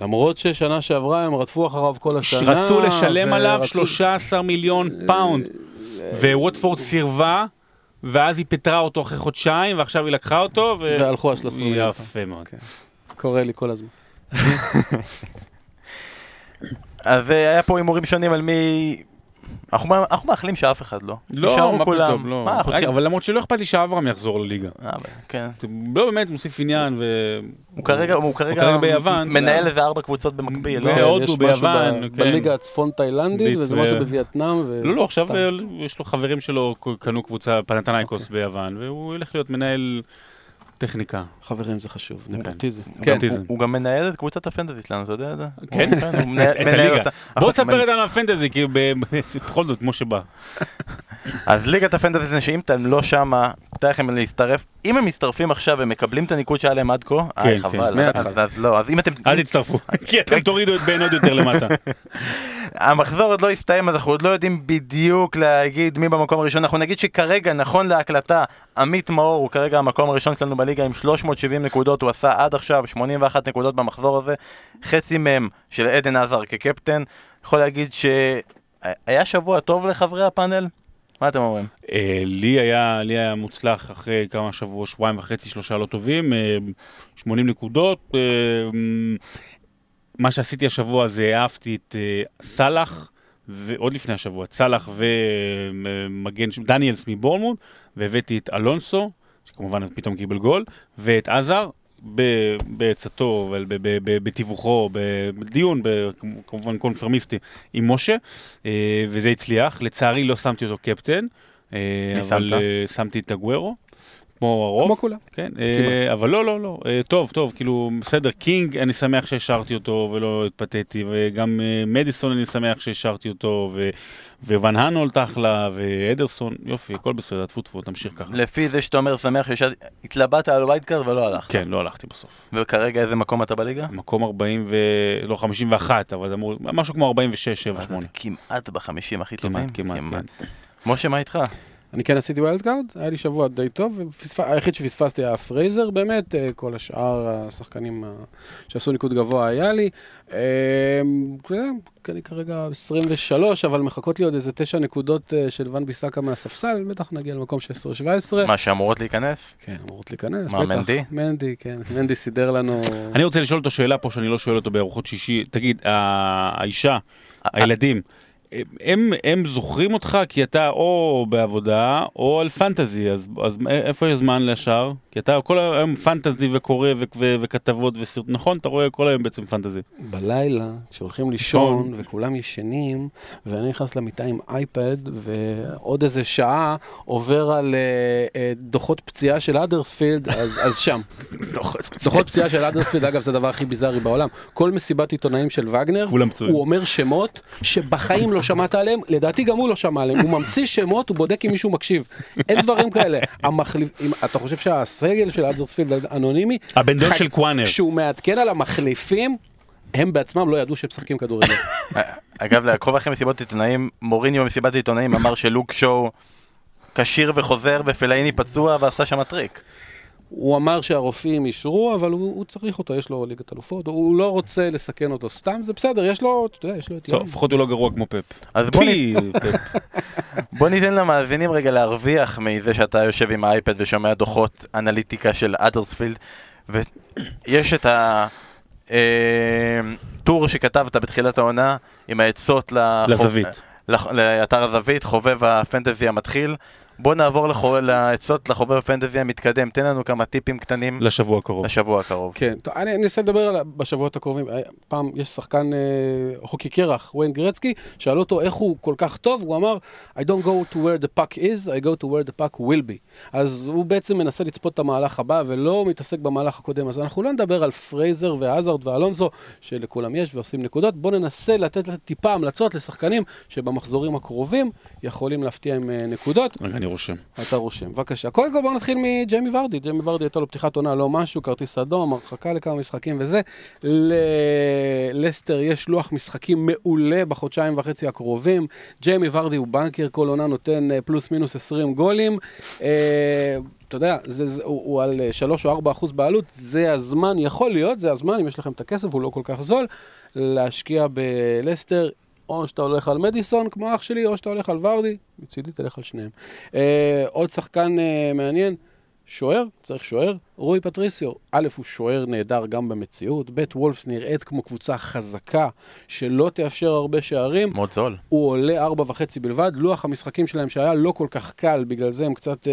S3: למרות ששנה שעברה הם רדפו אחריו כל השנה.
S2: רצו לשלם עליו
S3: ורצו-
S2: 13 מיליון פאונד, וווטפורד סירבה, ואז היא פיטרה אותו אחרי חודשיים, ועכשיו היא לקחה אותו, ו...
S3: והלכו על 13 מיליון.
S2: יפה מאוד.
S3: קורה לי כל הזמן.
S1: אז אה, היה פה הימורים שונים על מי... אנחנו אנחנו מאחלים שאף אחד לא.
S2: לא, מה
S1: כולם.
S2: פתאום, לא.
S1: מה,
S2: רגע,
S1: צריכים-
S2: אבל למרות שלא אכפת לי שאברהם יחזור לליגה.
S1: אה, כן.
S2: זה לא באמת מוסיף עניין, ו...
S1: הוא כרגע, הוא כרגע
S2: כרגע ביוון.
S1: מנהל איזה ארבע קבוצות במקביל, לא?
S2: כן, בהודו,
S3: יש משהו
S2: ביוון,
S3: ב-
S2: כן.
S3: בליגה הצפון תאילנדית, וזה
S2: ו-
S3: משהו בווייטנאם. ו-
S2: לא, לא, עכשיו
S3: סתם.
S2: אה, יש לו חברים שלו קנו קבוצה פנתנייקוס
S3: אוקיי.
S2: ביוון, והוא ילך להיות מנהל טכניקה.
S3: חברים זה חשוב, נפוטיזם.
S1: הוא
S2: כן.
S1: גם- הוא- גם מנהל את קבוצת הפנטזי שלנו, אתה יודע את זה?
S2: כן?
S1: הוא מנהל. אותה.
S2: בוא
S1: עכשיו,
S2: תספר את הפנטזי, כי ב- בכל זאת, כמו שבא.
S1: אז ליגת הפנטזי שאם אתם לא שמה, תאר לכם להצטרף. אם הם מצטרפים עכשיו ומקבלים את הניקוד שהיה להם עד כה,
S2: כן, כן.
S1: חבל. לא, אז אם אתם...
S2: אל תצטרפו, כי אתם תורידו את בן עוד יותר למטה.
S1: המחזור עוד לא הסתיים, אז אנחנו עוד לא יודעים בדיוק להגיד מי במקום הראשון. אנחנו נגיד שכרגע, נכון להקלטה, עמית מאור הוא כרגע המקום הראשון שלנו בליגה עם 370 נקודות, הוא עשה עד עכשיו 81 נקודות במחזור הזה, חצי מהם של עדן עזר כקפטן. יכול להגיד שהיה שבוע טוב לחברי הפאנל? מה אתם אומרים?
S2: אה, לי היה, לי היה מוצלח אחרי כמה שבועות, שבועיים וחצי, שלושה לא טובים, אה, 80 נקודות. מ, מה שעשיתי השבוע זה העפתי את אה, סאלח, ועוד לפני השבוע, את סאלח ומגן, דניאלס מבורנמוט, והבאתי את אלונסו, שכמובן פתאום קיבל גול, ואת עזר. בעצתו, אבל בתיווכו, בדיון, כמובן קונפורמיסטי, עם משה, אה, וזה הצליח. לצערי לא שמתי אותו קפטן, אה,
S1: מי
S2: אבל
S1: שמת?
S2: אה, שמתי את אגוארו, כמו הרוב.
S3: כמו כולם.
S2: כן, אה, אבל לא, לא, לא, אה, טוב, טוב, כאילו, בסדר, קינג, אני שמח שהשארתי אותו ולא התפתיתי, וגם אה, מדיסון, אני שמח שהשארתי אותו, ו- ואן ארנהולט אחלה, ואדרסון, יופי, הכל בסדר, טפו טפו, תמשיך ככה.
S1: לפי זה שאתה אומר שמח שהתלבטת על wild card ולא הלך.
S2: כן, לא הלכתי בסוף.
S1: וכרגע איזה מקום אתה בליגה?
S2: מקום 40 ו... לא, 51, אבל אמור, משהו כמו 46, 7, 8.
S1: אתה כמעט בחמישים הכי טובים.
S2: כמעט, כמעט, כן.
S1: משה, מה איתך?
S3: אני כן עשיתי wild card, היה לי שבוע די טוב, ופספ- היחיד שפספסתי היה פרייזר באמת, אה, כל השאר השחקנים שעשו ניקוד גבוה היה לי. אה, כן, אני כרגע 23, אבל מחכות לי עוד איזה 9 נקודות אה, של ואן ביסאקה מהספסל, בטח נגיע למקום 16-17.
S1: מה שאמורות להיכנס?
S3: כן, אמורות להיכנס,
S1: מה,
S3: בטח.
S1: מנדי?
S3: מנדי, כן, מנדי סידר לנו...
S2: אני רוצה לשאול אותו שאלה פה שאני לא שואל אותו בארוחות שישי. תגיד, האישה, הילדים, הם, הם זוכרים אותך כי אתה או בעבודה או על פנטזי, אז, אז איפה יש זמן לשאר? כי אתה כל היום פנטזי וקורא ו- ו- וכתבות וסרט, נכון? אתה רואה כל היום בעצם פנטזי.
S3: בלילה, כשהולכים לישון וכולם ישנים, ואני נכנס למיטה עם אייפד, ועוד איזה שעה עובר על אה, אה, דוחות פציעה של אדרספילד, אז, אז שם. דוחות פציעה של אדרספילד, אגב, זה הדבר הכי ביזארי בעולם. כל מסיבת עיתונאים של וגנר. הוא אומר שמות שבחיים לא שמעת עליהם, לדעתי גם הוא לא שמע עליהם. הוא ממציא שמות, הוא בודק אם מישהו מקשיב. אין דברים כאלה. המחליף... אם, אתה חושב שהסגל של אדרספילד אנונימי?
S2: הבן דוד של קוואנר.
S3: כשהוא מעדכן על המחליפים, הם בעצמם לא ידעו שהם משחקים כדורגל.
S1: אגב, לעקוב אחרי מסיבות עיתונאים, מוריניו במסיבת עיתונאים אמר שלוק שאו כשיר וחוזר ופלאיני פצוע ועשה שם טריק.
S3: הוא אמר שהרופאים אישרו, אבל הוא, הוא צריך אותו, יש לו ליגת אלופות, הוא לא רוצה לסכן אותו סתם, זה בסדר, יש לו, אתה יודע, יש לו את
S2: טוב. לפחות הוא לא גרוע כמו פפ.
S1: אז בוא, נ... בוא ניתן למאזינים רגע להרוויח מזה שאתה יושב עם האייפד ושומע דוחות אנליטיקה של אדרספילד ויש את הטור שכתבת בתחילת העונה עם העצות לחוב-
S2: לזווית.
S1: לח- לאתר הזווית, חובב הפנטזי המתחיל. בוא נעבור לעצות לחובב הפנטזי המתקדם, תן לנו כמה טיפים קטנים
S2: לשבוע הקרוב.
S1: לשבוע הקרוב.
S3: כן, טוב, אני אנסה לדבר על בשבועות הקרובים. אה, פעם יש שחקן אה, הוקי קרח, וויין גרצקי, שאלו אותו איך הוא כל כך טוב, הוא אמר, I don't go to where the puck is, I go to where the puck will be. אז הוא בעצם מנסה לצפות את המהלך הבא ולא מתעסק במהלך הקודם. אז אנחנו לא נדבר על פרייזר והאזארד ואלונזו, שלכולם יש ועושים נקודות, בואו ננסה לתת טיפה המלצות לשחקנים שבמחזורים הקרובים יכולים להפתיע עם אה, נקודות.
S2: רגע, אני רושם.
S3: אתה רושם, בבקשה. קודם כל בואו נתחיל מג'יימי ורדי. ג'יימי ורדי הייתה לו פתיחת עונה לא משהו, כרטיס אדום, הרחקה לכמה משחקים וזה. ללסטר יש לוח משחקים מעולה בחודשיים וחצי הקרובים. ג'יימי ורדי הוא בנקר, כל עונה נותן אה, פלוס מינוס 20 גולים. אה, אתה יודע, זה, זה, הוא, הוא על 3 או 4 אחוז בעלות, זה הזמן, יכול להיות, זה הזמן, אם יש לכם את הכסף, הוא לא כל כך זול, להשקיע בלסטר. או שאתה הולך על מדיסון, כמו אח שלי, או שאתה הולך על ורדי, מצידי תלך על שניהם. אה, עוד שחקן אה, מעניין, שוער, צריך שוער, רוי פטריסיו. א', הוא שוער נהדר גם במציאות, ב', וולפס נראית כמו קבוצה חזקה, שלא תאפשר הרבה שערים.
S1: מאוד זול.
S3: הוא עולה ארבע וחצי בלבד, לוח המשחקים שלהם שהיה לא כל כך קל, בגלל זה הם קצת אה,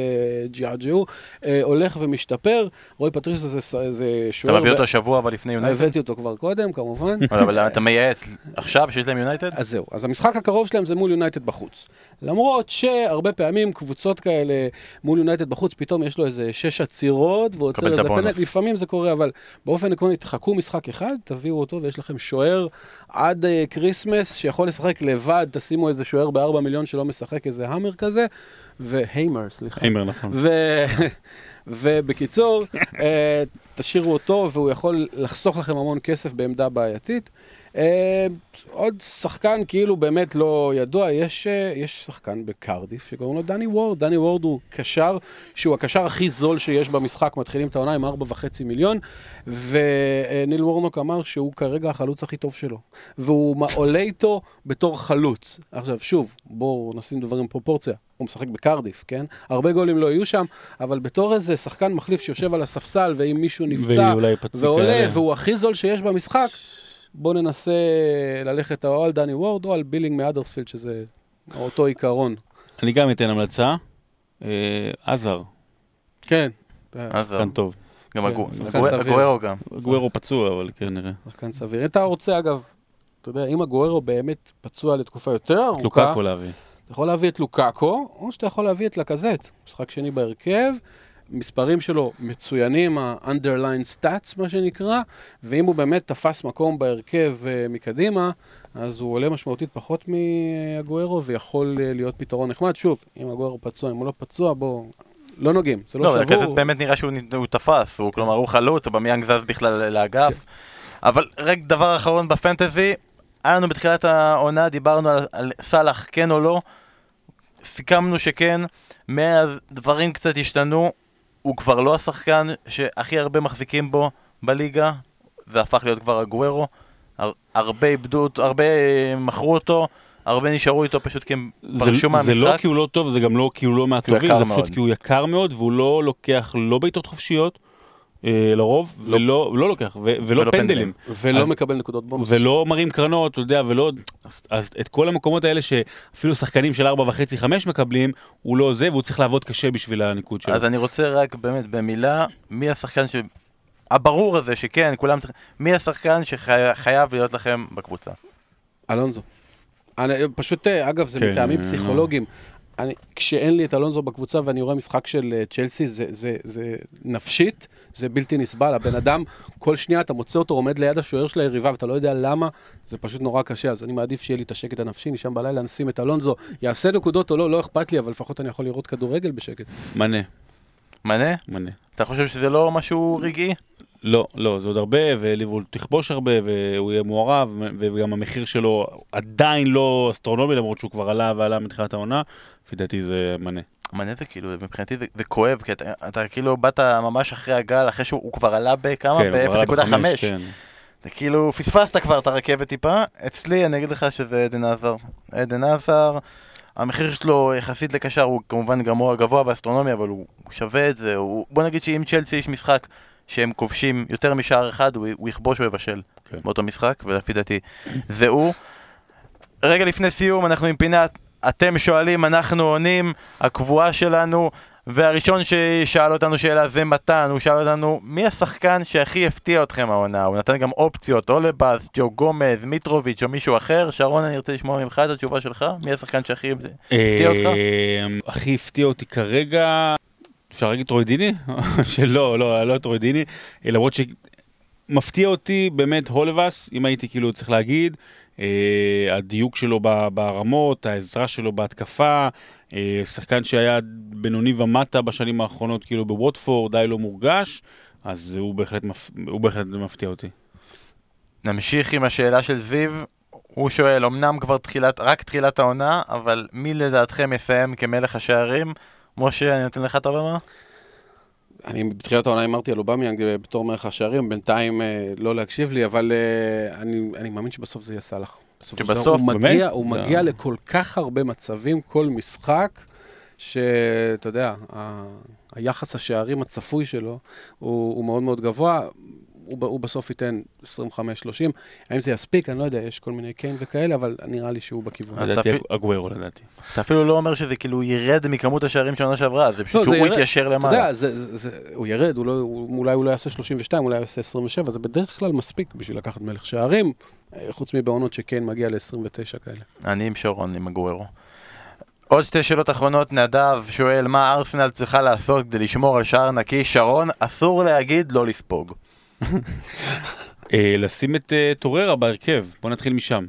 S3: ג'עג'עו, אה, הולך ומשתפר. רוי פטריסיו זה, זה
S1: אתה
S3: שוער...
S1: מביא
S3: ב-
S1: אותו שבוע אבל לפני יונייטד?
S3: הבאתי אותו כבר קודם, כמובן.
S1: אבל אתה מייעץ עכשיו שיש להם יונייטד?
S3: אז זהו, אז המשחק הקרוב שלהם זה מול יונייטד בחוץ. למרות שהרבה פעמים קבוצות כאלה מול יונייטד בחוץ, פתאום יש לו איזה שש עצירות, עוצר
S1: את
S3: איזה
S1: הבונוס.
S3: פנדל, לפעמים זה קורה, אבל באופן עקרוני, תחכו משחק אחד, תביאו אותו ויש לכם שוער עד אה, Christmas שיכול לשחק לבד, תשימו איזה שוער בארבע מיליון שלא משחק איזה המר כזה, והיימר, סליחה.
S2: היימר, נכון.
S3: ו... ובקיצור, אה, תשאירו אותו והוא יכול לחסוך לכם המון כסף בעמדה בעייתית. אה, עוד שחקן כאילו באמת לא ידוע, יש, אה, יש שחקן בקרדיף שקוראים לו דני וורד. דני וורד הוא קשר, שהוא הקשר הכי זול שיש במשחק, מתחילים את העונה עם 4.5 מיליון, וניל וורנוק אמר שהוא כרגע החלוץ הכי טוב שלו, והוא עולה איתו בתור חלוץ. עכשיו שוב, בואו נשים דברים בפרופורציה. הוא משחק בקרדיף, כן? הרבה גולים לא יהיו שם, אבל בתור איזה שחקן מחליף שיושב על הספסל, ואם מישהו נפצע ועולה,
S2: כאלה.
S3: והוא הכי זול שיש במשחק, בואו ננסה ללכת או על דני וורד או על בילינג מאדרספילד, שזה אותו עיקרון.
S2: אני גם אתן המלצה. אה, עזר,
S3: כן.
S1: אז
S2: שחקן טוב.
S1: גם
S3: כן,
S1: הגו-
S3: שחקן
S1: הגו-
S3: סביר.
S1: הגוארו גם.
S2: גוורו פצוע, אבל כן, נראה.
S3: שחקן סביר. אתה רוצה, אגב, אתה יודע, אם הגוארו באמת פצוע לתקופה יותר ארוכה,
S2: לוקקו להביא.
S3: אתה יכול להביא את לוקאקו, או שאתה יכול להביא את לקזט, משחק שני בהרכב, מספרים שלו מצוינים, ה-underline stats, מה שנקרא, ואם הוא באמת תפס מקום בהרכב אה, מקדימה, אז הוא עולה משמעותית פחות מהגוארו, ויכול אה, להיות פתרון נחמד. שוב, אם הגוארו פצוע, אם הוא לא פצוע, בוא, לא נוגעים, זה לא
S1: לא,
S3: שבור.
S1: כזה באמת נראה שהוא הוא תפס, הוא כלומר הוא חלוץ, אובמיאנג זז בכלל לאגף. אבל רק דבר אחרון בפנטזי, היה לנו בתחילת העונה, דיברנו על, על סאלח, כן או לא, סיכמנו שכן, מאז דברים קצת השתנו, הוא כבר לא השחקן שהכי הרבה מחזיקים בו בליגה, זה הפך להיות כבר הגוורו, הר, הרבה איבדו אותו, הרבה אה, מכרו אותו, הרבה נשארו איתו פשוט כי הם
S2: זה,
S1: פרשו
S2: זה
S1: מהמשחק.
S2: לא כי הוא לא טוב, זה גם לא כי הוא לא מהטובים, זה פשוט
S1: מאוד.
S2: כי הוא יקר מאוד, והוא לא לוקח לא בעיטות חופשיות, לרוב, ולא לא לוקח, ו- ולא
S1: ולא
S2: פנדלים.
S3: ולא
S2: אז-
S3: מקבל נקודות בונוס.
S2: ולא מרים קרנות, אתה יודע, ולא... אז, אז את כל המקומות האלה שאפילו שחקנים של 4.5-5 מקבלים, הוא לא זה, והוא צריך לעבוד קשה בשביל הניקוד שלו.
S1: אז אני רוצה רק באמת במילה, מי השחקן ש... הברור הזה שכן, כולם צריכים... מי השחקן שחייב להיות לכם בקבוצה?
S3: אלונזו. אני, פשוט, אה, אגב, זה
S2: כן,
S3: מטעמים
S2: אה,
S3: פסיכולוגיים. אני, כשאין לי את אלונזו בקבוצה ואני רואה משחק של אה, צ'לסי, זה, זה, זה נפשית, זה בלתי נסבל. הבן אדם, כל שנייה אתה מוצא אותו עומד ליד השוער של היריבה ואתה לא יודע למה, זה פשוט נורא קשה. אז אני מעדיף שיהיה לי את השקט הנפשי, נשם בלילה נשים את אלונזו, יעשה נקודות או לא, לא אכפת לי, אבל לפחות אני יכול לראות כדורגל בשקט.
S2: מנה,
S1: מנה?
S2: מנה.
S1: אתה חושב שזה לא משהו רגעי?
S2: לא, לא, זה עוד הרבה, וליבול תכבוש הרבה, והוא יהיה מעורב, וגם המחיר שלו עדיין לא אסטרונומי, למרות שהוא כבר עלה ועלה מתחילת העונה, לפי דעתי זה מנה.
S1: מנה זה כאילו, מבחינתי זה, זה כואב, כי אתה, אתה כאילו באת ממש אחרי הגל, אחרי שהוא הוא כבר עלה בכמה?
S2: כן, הוא כבר עלה
S1: ב-0.5.
S2: בחמש, כן.
S1: זה כאילו, פספסת כבר את הרכבת טיפה. אצלי, אני אגיד לך שזה עדן עזר. עדן עזר, המחיר שלו יחסית לקשר הוא כמובן גבוה באסטרונומיה, אבל הוא הוא שווה את זה. הוא, בוא נגיד שאם צ'לסי יש משחק שהם כובשים יותר משער אחד, הוא, הוא יכבוש או יבשל
S2: כן.
S1: באותו משחק, ולפי דעתי זה הוא. רגע לפני סיום, אנחנו עם פינת אתם שואלים, אנחנו עונים, הקבועה שלנו, והראשון ששאל אותנו שאלה זה מתן, הוא שאל אותנו, מי השחקן שהכי הפתיע אתכם העונה? הוא נתן גם אופציות, או לבאס, ג'ו גומז, מיטרוביץ' או מישהו אחר. שרון, אני רוצה לשמוע ממך את התשובה שלך, מי השחקן שהכי הפתיע אותך?
S2: אה, הכי הפתיע אותי כרגע, אפשר להגיד טרוידיני? שלא, לא, לא טרוידיני, אה, למרות שמפתיע אותי באמת הולבס, אם הייתי כאילו צריך להגיד, הדיוק שלו ברמות, העזרה שלו בהתקפה, אה, שחקן שהיה בינוני ומטה בשנים האחרונות כאילו בווטפורד, די לא מורגש, אז הוא בהחלט, מפ... הוא בהחלט מפתיע אותי.
S1: נמשיך עם השאלה של זיו. הוא שואל, אמנם כבר תחילת, רק תחילת העונה, אבל מי לדעתכם יסיים כמלך השערים? משה, אני נותן לך את הבמה.
S3: אני בתחילת העונה אמרתי על אובמיאנג בתור מלך השערים, בינתיים אה, לא להקשיב לי, אבל אה, אני, אני מאמין שבסוף זה יהיה סאלח. בסוף
S1: שבסוף,
S3: הוא
S2: באמת?
S3: מגיע, הוא
S2: לא.
S3: מגיע לכל כך הרבה מצבים, כל משחק, שאתה יודע, ה- היחס השערים הצפוי שלו הוא, הוא מאוד מאוד גבוה. הוא, הוא בסוף ייתן 25-30. האם זה יספיק? אני לא יודע, יש כל מיני כן וכאלה, אבל נראה לי שהוא בכיוון.
S2: לדעתי אגוורו לדעתי.
S1: אתה אפילו לא אומר שזה כאילו ירד מכמות השערים של העונה שעברה, זה פשוט
S3: לא,
S1: שהוא. יתיישר
S3: אתה
S1: למעלה.
S3: יודע, זה, זה, זה, הוא ירד, הוא לא, הוא, אולי הוא לא יעשה 32, אולי הוא יעשה 27, זה בדרך כלל מספיק בשביל לקחת מלך שערים, אה, חוץ מבעונות שכן מגיע ל-29 כאלה.
S1: אני עם שרון, עם הגוורו. עוד שתי שאלות אחרונות, נדב שואל מה ארסנל צריכה לעשות כדי לשמור על שער נקי, שרון, אסור להגיד לא לספוג.
S2: אה, לשים את אה, טוררה בהרכב, בוא נתחיל משם.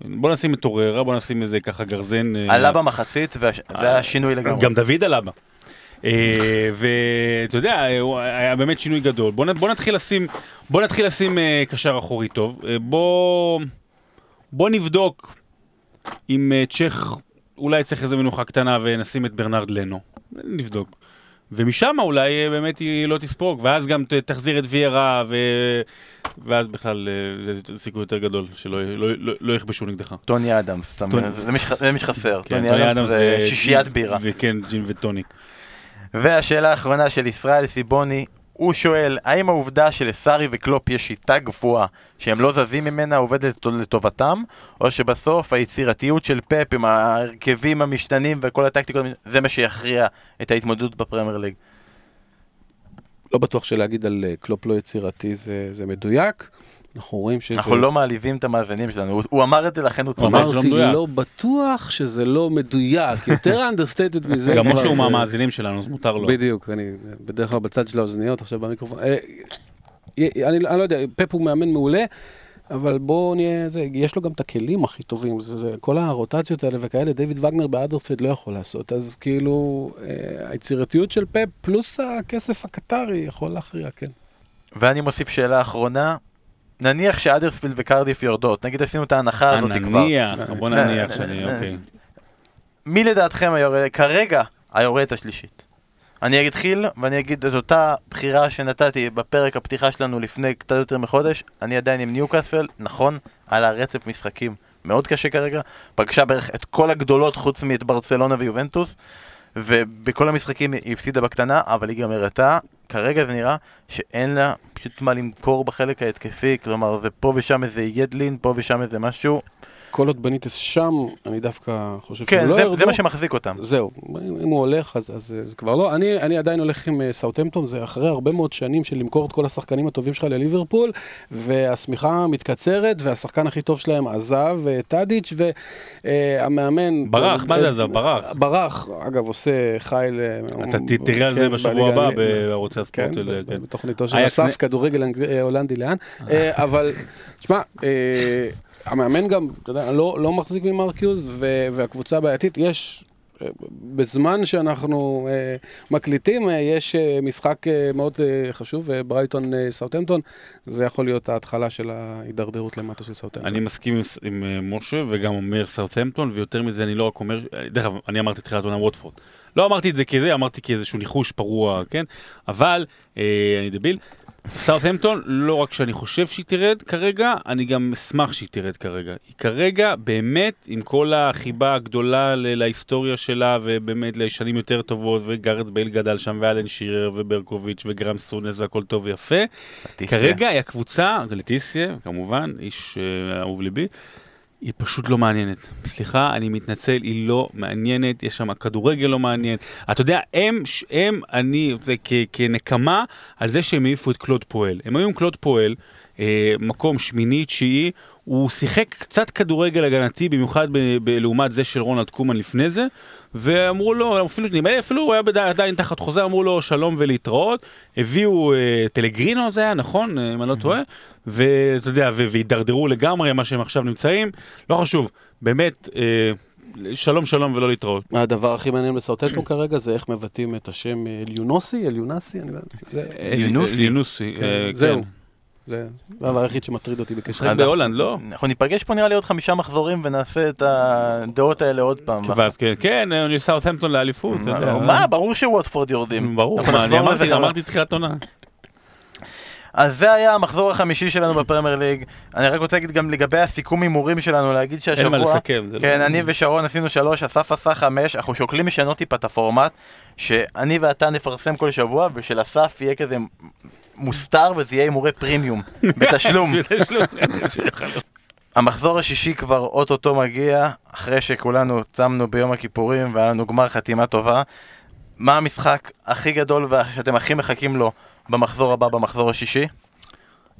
S2: בוא נשים את טוררה, בוא נשים איזה ככה גרזן. אה,
S1: עלה במחצית וה- והשינוי לגמרי.
S2: גם דוד עלה בה. ואתה יודע, היה באמת שינוי גדול. בוא, נתחיל לשים, בוא נתחיל לשים קשר אחורי טוב. בוא, בוא נבדוק אם צ'ך אולי צריך איזה מנוחה קטנה ונשים את ברנרד לנו. נבדוק. ומשם אולי אה, באמת היא לא תספוג, ואז גם תחזיר את ויירה, ו... ואז בכלל אה, זה סיכוי יותר גדול שלא לא, לא, לא יכבשו נגדך.
S1: טוני אדמס,
S2: טוני-?
S1: זה מי שחסר.
S2: כן,
S1: טוני אדמס זה שישיית בירה.
S2: וכן, ג'ין וטוניק.
S1: והשאלה האחרונה של ישראל סיבוני, הוא שואל, האם העובדה שלסארי וקלופ יש שיטה קבועה שהם לא זזים ממנה עובדת לטובתם, או שבסוף היצירתיות של פפ עם ההרכבים המשתנים וכל הטקטיקות, זה מה שיכריע את ההתמודדות בפרמייר ליג?
S3: לא בטוח שלהגיד על אה, קלופ לא יצירתי זה, זה מדויק. אנחנו רואים שזה...
S1: אנחנו לא מעליבים את המאזינים שלנו, הוא- הוא אמר את זה לכן הוא צודק.
S2: לא
S3: אמרתי. לא בטוח שזה לא מדויק, יותר understated מזה.
S2: גם משה הוא
S3: זה-
S2: מהמאזינים שלנו, אז מותר לו.
S3: בדיוק, אני בדרך כלל בצד של האוזניות, עכשיו במיקרופון. אה, אני, אני לא יודע, פפ הוא מאמן מעולה, אבל בואו נהיה, זה, יש לו גם את הכלים הכי טובים, זה, זה, כל הרוטציות האלה וכאלה, דיוויד וגנר באדרספילד לא יכול לעשות, אז כאילו, אה, היצירתיות של פפ פלוס הכסף הקטרי יכול להכריע, כן.
S1: ואני מוסיף שאלה אחרונה, נניח שאדרספילד וקרדיף יורדות, נגיד עשינו את ההנחה הזאת כבר.
S2: נניח, בוא נניח שאני, אוקיי.
S1: מי לדעתכם היורד, כרגע היורדת השלישית? אני אתחיל ואני אגיד את אותה בחירה שנתתי בפרק הפתיחה שלנו לפני קצת יותר מחודש, אני עדיין עם ניוקאסל, נכון, על הרצף משחקים מאוד קשה כרגע, פגשה בערך את כל הגדולות חוץ מאת ברצלונה ויובנטוס, ובכל המשחקים היא הפסידה בקטנה, אבל היא גם הראתה, כרגע זה נראה שאין לה פשוט מה למכור בחלק ההתקפי, כלומר זה פה ושם איזה ידלין, פה ושם איזה משהו,
S3: כל עוד בניטס שם, אני דווקא חושב
S1: כן,
S3: שהוא לא
S1: זה,
S3: ירדו.
S1: זה מה שמחזיק אותם.
S3: זהו, אם הוא הולך אז, אז זה כבר לא. אני, אני עדיין הולך עם אה, סאוטהמפטון, זה אחרי הרבה מאוד שנים של למכור את כל השחקנים הטובים שלך לליברפול, והשמיכה מתקצרת, והשחקן הכי טוב שלהם עזב, אה, טאדיץ', והמאמן...
S2: ברח, מה זה עזב? ברח.
S3: ברח, אגב, עושה חייל... אה,
S2: אתה תראה על זה
S3: כן,
S2: בשבוע הבא
S3: האנגלית.
S2: בערוצי
S3: כן,
S2: הספורט.
S3: ב-
S2: כן.
S3: בתוכניתו של אסף, כדורגל אה, הולנדי לאן. אה, אבל, שמע, אה, המאמן גם, אתה יודע, לא לא מחזיק ממרקיוז, ו- והקבוצה בעייתית, יש... אה, בזמן שאנחנו אה, מקליטים, אה, יש אה, משחק אה, מאוד אה, חשוב, אה, ברייטון אה, סאוטהמפטון, זה יכול להיות ההתחלה של ההידרדרות למטה של סאוטהמפטון.
S2: אני מסכים עם, עם אה, משה וגם אומר סאוטהמפטון, ויותר מזה אני לא רק אומר, אה, דרך אגב, אני אמרתי תחילת עונה ווטפורד. לא אמרתי את זה כזה, אמרתי כאיזשהו ניחוש פרוע, כן? אבל, אה, אני דביל, סאוטהמפטון, לא רק שאני חושב שהיא תרד כרגע, אני גם אשמח שהיא תרד כרגע. היא כרגע, באמת, עם כל החיבה הגדולה להיסטוריה שלה, ובאמת לשנים יותר טובות, וגארד בייל גדל שם, ואלן שירר, וברקוביץ', וגרם סונס, והכל טוב ויפה. כרגע היא הקבוצה, לטיסיה, כמובן, איש אה, אהוב ליבי, היא פשוט לא מעניינת. סליחה, אני מתנצל, היא לא מעניינת, יש שם כדורגל לא מעניין. אתה יודע, הם, הם, אני, זה כ, כנקמה על זה שהם העיפו את קלוד פועל. הם היו עם קלוד פועל, אה, מקום שמיני, תשיעי, הוא שיחק קצת כדורגל הגנתי, במיוחד ב- ב- לעומת זה של רונלד קומן לפני זה, ואמרו לו, אפילו, נדמה אפילו הוא היה עדיין תחת חוזה, אמרו לו שלום ולהתראות, הביאו אה, טלגרינו זה היה, נכון? אה, אם אני לא טועה, ואתה יודע, והידרדרו לגמרי מה שהם עכשיו נמצאים, לא חשוב, באמת, אה, שלום שלום ולא להתראות.
S3: הדבר הכי מעניין בסאוטטו כרגע זה איך מבטאים את השם אליונוסי, אליונסי, אני לא יודע. זה-
S1: יונוסי.
S2: יונוסי,
S3: כן, זהו.
S2: כן.
S3: זה הדבר היחיד שמטריד אותי בקשר.
S2: בהולנד, לא?
S1: אנחנו ניפגש פה נראה לי עוד חמישה מחזורים ונעשה את הדעות האלה עוד פעם.
S2: ואז כן, כן, אני סאוטהמפטון לאליפות, אתה יודע.
S1: מה, ברור שווטפורד יורדים.
S2: ברור, אני אמרתי, תחילת עונה.
S1: אז זה היה המחזור החמישי שלנו בפרמייר ליג. אני רק רוצה להגיד גם לגבי הסיכום הימורים שלנו, להגיד
S2: אין מה
S1: שהשבוע...
S2: לסכם. זה
S1: כן,
S2: לא-
S1: אני ושרון עשינו שלוש, אסף עשה חמש, אנחנו שוקלים לשנות טיפה את הפורמט, שאני ואתה נפרסם כל שבוע, ושל אסף יהיה כזה מוסתר וזה יהיה הימורי פרימיום, בתשלום. המחזור השישי כבר אוטוטו מגיע, אחרי שכולנו צמנו ביום הכיפורים והיה לנו גמר חתימה טובה. מה המשחק הכי גדול שאתם הכי מחכים לו במחזור הבא, במחזור השישי?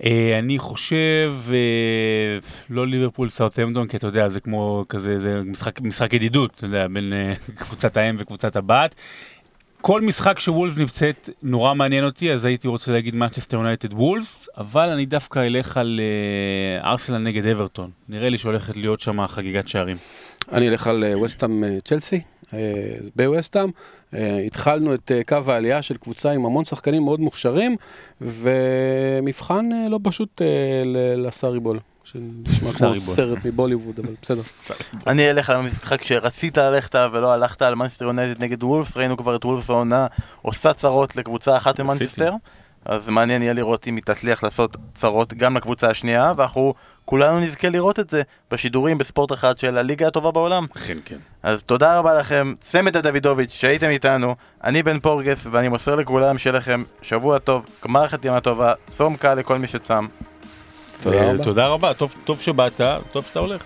S2: אה, אני חושב, אה, לא ליברפול סאוטהמפטון, כי אתה יודע, זה כמו כזה, זה משחק, משחק ידידות, אתה יודע, בין אה, קבוצת האם וקבוצת הבת. כל משחק שוולף נמצאת נורא מעניין אותי, אז הייתי רוצה להגיד Manchester United וולף, אבל אני דווקא אלך על אה, ארסנל נגד אברטון. נראה לי שהולכת להיות שם חגיגת שערים.
S3: אני אלך על אה, וסטאם אה, צ'לסי, אה, בווסטאם. אה, התחלנו את אה, קו העלייה של קבוצה עם המון שחקנים מאוד מוכשרים, ומבחן אה, לא פשוט אה, ל- לסארי ball, שנשמע כמו. סרט מבוליווד, אבל בסדר.
S1: אני אלך על המשחק שרצית ללכת ולא הלכת על מנצ'סטר יונייטד נגד וולפס, ראינו כבר את וולפס העונה עושה צרות לקבוצה אחת במנצ'סטר, אז מעניין יהיה לראות אם היא תצליח לעשות צרות גם לקבוצה השנייה, ואנחנו כולנו נזכה לראות את זה בשידורים בספורט אחד של הליגה הטובה בעולם.
S2: כן, כן.
S1: אז תודה רבה לכם, צמד הדוידוביץ' שהייתם איתנו, אני בן פורגס ואני מוסר לכולם שיהיה לכם שבוע טוב, גמר חתימה טובה, צום קל לכל מי שצם.
S3: תודה רבה.
S2: תודה רבה, טוב- טוב שבאת, טוב שאתה הולך.